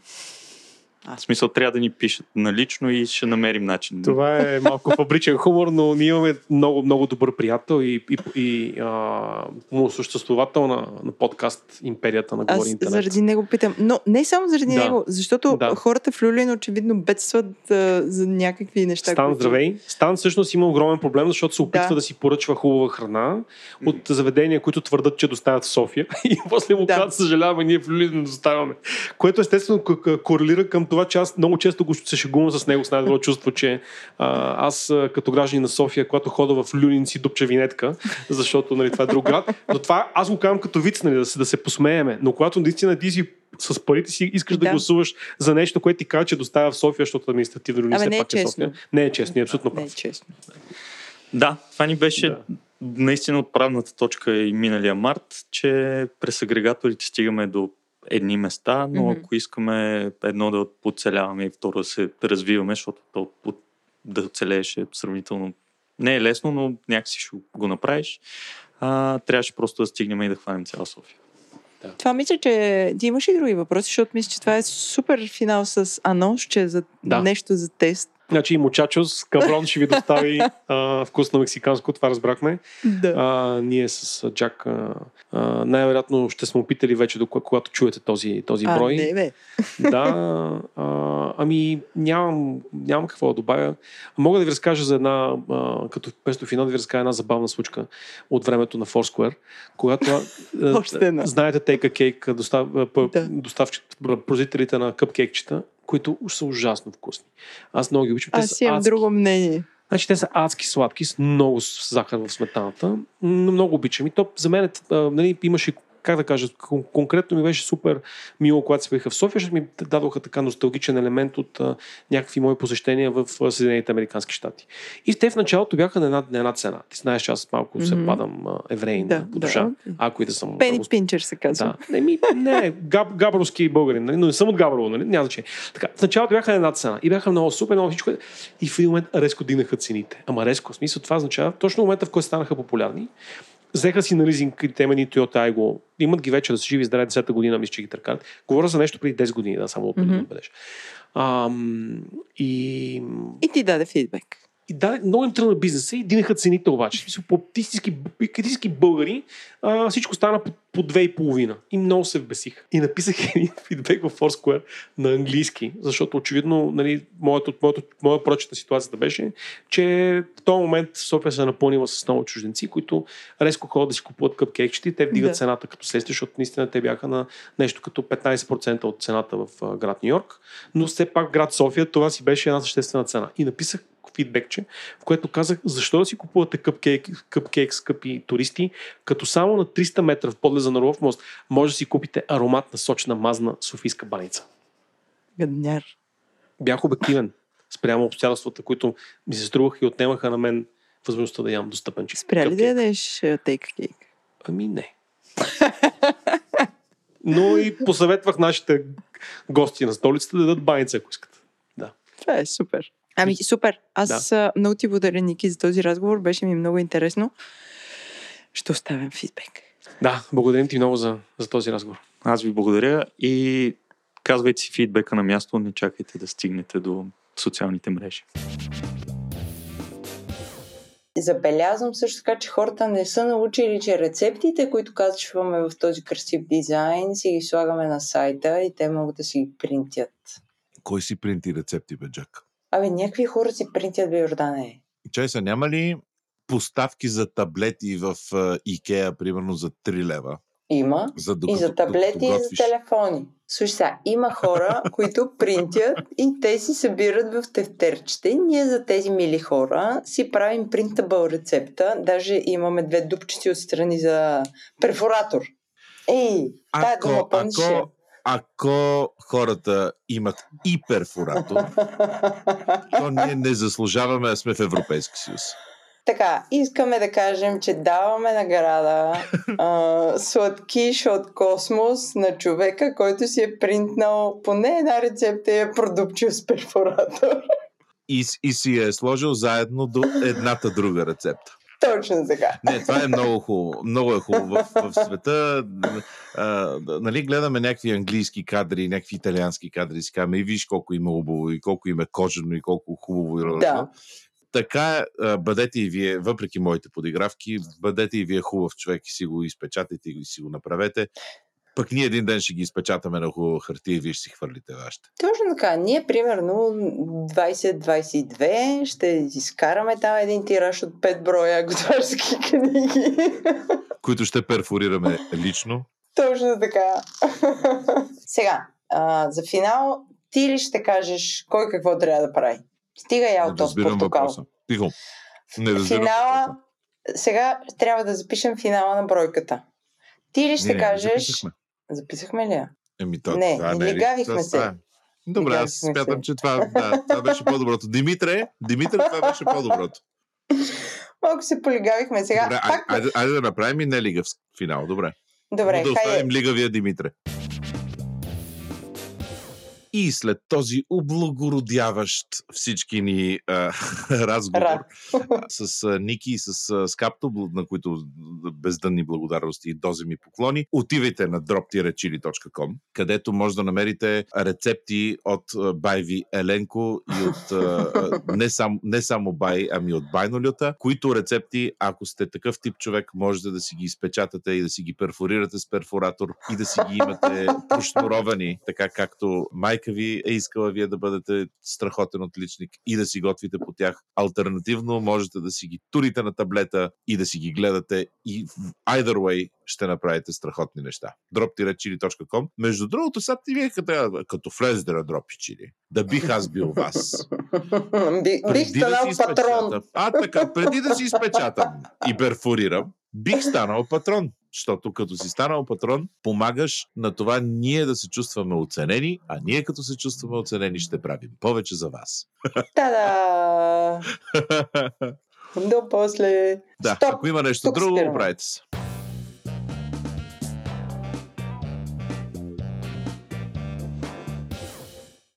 А. В смисъл трябва да ни пишат налично и ще намерим начин. Това е малко фабричен хумор, но ние имаме много, много добър приятел и, и, и а, съществувател на, на подкаст Империята на Говори Аз Интернет. заради него питам. Но не само заради Да. него, защото Да. хората в Люлин очевидно бедстват а, за някакви неща. Стан, които- здравей. Стан всъщност има огромен проблем, защото се опитва да, Да. си поръчва хубава храна от заведения, които твърдат, че доставят в София. И после му Да. казват, съжаляваме, ние в Люлин не доставяме. Което естествено корелира към това, че аз много често го се шегувам с него с най-добро чувство, че а, аз като гражданин на София, когато хода в Люлин си дупча винетка, защото нали, това е друг град. Но това аз го казвам като виц, нали, да, се, да се посмееме. Но когато наистина ти си с парите си искаш да, Да. гласуваш за нещо, което ти казва, че доставя в София, защото административно Люлин все не е пак е честно. София. Не е честно, е абсолютно Не прав. е честно. Да, това ни беше Да. наистина отправната точка и миналия март, че през агрегаторите стигаме до едни места, но Мгм. ако искаме едно да оцеляваме и второ да се развиваме, защото то, да оцелееш е сравнително не е лесно, но някакси ще го направиш, а, трябваше просто да стигнем и да хванем цяла София. Това мисля, че ти имаш и други въпроси, защото мисля, че това е супер финал с анонс, че за Да. нещо за тест. Значи и мучачос, каброн ще ви достави а, вкусно мексиканско, това разбрахме. Да. А, ние с Джак а, най-вероятно ще сме опитали вече, когато чуете този, този а, брой. не, бе. Да, а, ами нямам, нямам какво да добавя. Мога да ви разкажа за една, а, като вместо финал да ви разкажа една забавна случка от времето на Foursquare, когато а, знаете Take a Cake, достав, Да. доставчик, производителите на къпкейкчета, които са ужасно вкусни. Аз много ги обичам. Аз си имам адски. друго мнение. Значи те са адски сладки, с много захар в сметаната, но много обичам. И то за мен а, нали, имаше как да кажа, кон- конкретно ми беше супер мило, когато се поеха в София, защото ми дадоха така носталгичен елемент от а, някакви мои посещения в Съединените Американски щати. И те в началото бяха на една, на една цена. Ти знаеш, че аз малко се Мгм. падам а, евреин Да, по душа, да. ако и да съм... Пени рус- Пинчер се казва. да. Не, ми, не, габ, габровски българин, нали? но не съм от Габрово, нали? няма значение. Така, в началото бяха на една цена и бяха много супер, много всичко. И в един момент резко дигнаха цените. Ама резко, в смисъл това означава, точно в момента, в който станаха популярни, взеха си на лизинг темени Toyota Aygo. Имат ги вече да са живи здрави 10-та година, мисля, че ги търкат. Говоря за нещо преди 10 години, да, само да Мгм. mm-hmm. бъдеш. Ам, и И ти даде фидбек. И да, много им тръгна бизнеса и дигнаха цените обаче. Смисъл, По истински, истински българи а, всичко стана по, по две и половина. И много се вбесиха. И написах един фидбек в Foursquare на английски, защото очевидно нали, моето, моето, моя прочет на ситуацията беше, че в този момент София се е напълнила с много чужденци, които резко ходят да си купуват къпкейкчета и те вдигат Да. цената като следствие, защото наистина те бяха на нещо като 15% от цената в град Нью Йорк, но все пак град София това си беше една съществена цена. И написах фидбекче, в което казах, защо да си купувате къпкейк, къпкейк скъпи туристи, като само на 300 метра в подлеза на Орлов мост може да си купите ароматна сочна мазна софийска баница. Гадняр. Бях обективен спрямо обстоятелствата, които ми се струваха и отнемаха на мен възможността да ям достъпен чип. Спря ли да ядеш тейк кейк? Ами не. Но и посъветвах нашите гости на столицата да дадат баница, ако искат. Да. Това е супер. Ами, супер. Аз да. много ти благодаря, Ники, за този разговор. Беше ми много интересно. Ще оставям фидбек. Да, благодарим ти много за, за този разговор. Аз ви благодаря и казвайте си фидбека на място, не чакайте да стигнете до социалните мрежи. Забелязвам също така, че хората не са научили, че рецептите, които качваме в този красив дизайн, си ги слагаме на сайта и те могат да си ги принтят. Кой си принти рецепти, бе, Джак? Абе, някакви хора си принтят, бе, Йордане. Чай са, няма ли поставки за таблети в Икеа, примерно за 3 лева? Има. За И докато, за таблети, и за телефони. Слушай сега, има хора, които принтят и те си събират в тефтерчета. И ние за тези мили хора си правим принтабъл рецепта. Даже имаме две дупчици отстрани за перфоратор. Ей, тая дума Ако, помниш ако, ако хората имат и перфоратор, то ние не заслужаваме да сме в Европейски съюз. Така, искаме да кажем, че даваме награда а, сладкиш от космос на човека, който си е принтнал поне една рецепта и е продупчил с перфоратор. И, и си я е сложил заедно до едната друга рецепта. Точно така. Не, това е много хубаво. Много е хубаво. В, в света, а, нали, гледаме някакви английски кадри, някакви италиански кадри си казваме, и виж колко има хубаво, и колко има кожено, и колко хубаво. И Да. Така, бъдете и вие, въпреки моите подигравки, бъдете и вие хубав човек и си го изпечатайте и си го направете. Пък ние един ден ще ги изпечатаме на хубава хартия и вие ще си хвърлите вашите. Точно така. Ние, примерно, 2022 ще изкараме там един тираж от 5 броя готварски книги. Които ще перфорираме лично. Точно така. Сега, а, за финал, ти ли ще кажеш кой какво трябва да прави? Стига ялто с портокал. въпроса. Тихо. Не разбирам Финала, въпроса. сега трябва да запишем финала на бройката. Ти ли ще не, кажеш... записахме. Записахме ли я? Еми, то, Не, това не, не е това- се. това. Добре, аз смятам, че това, да, това беше по-доброто. Димитре, Димитре, това беше по-доброто. Малко се полигавихме. Сега, Добре, пак... айде, айде, да направим и не лигав финал. Добре. Добре, Но да хайде. оставим лигавия Димитре. И след този облагородяващ всички ни а, разговор Ра. с а, Ники и с а, Скапто, на които бездънни благодарности и дози ми поклони, отивайте на drop-chili.com, където може да намерите рецепти от а, Байви Еленко и от а, а, не, сам, не само Бай, ами от Байнолюта, които рецепти, ако сте такъв тип човек, можете да си ги изпечатате и да си ги перфорирате с перфоратор и да си ги имате прошнуровани, така както майка майка ви е искала вие да бъдете страхотен отличник и да си готвите по тях. Альтернативно можете да си ги турите на таблета и да си ги гледате и в either way ще направите страхотни неща. drop-chili.com Между другото, сега ти вие като, като влезете на Drop Chili, да бих аз бил вас. Би- Бих да станал си патрон. А, така, преди да си изпечатам и перфорирам, бих станал патрон. Защото като си станал патрон, помагаш на това ние да се чувстваме оценени, а ние като се чувстваме оценени ще правим повече за вас. Та-да! До после. да, Стоп! ако има нещо Тук друго, спираме. правете се.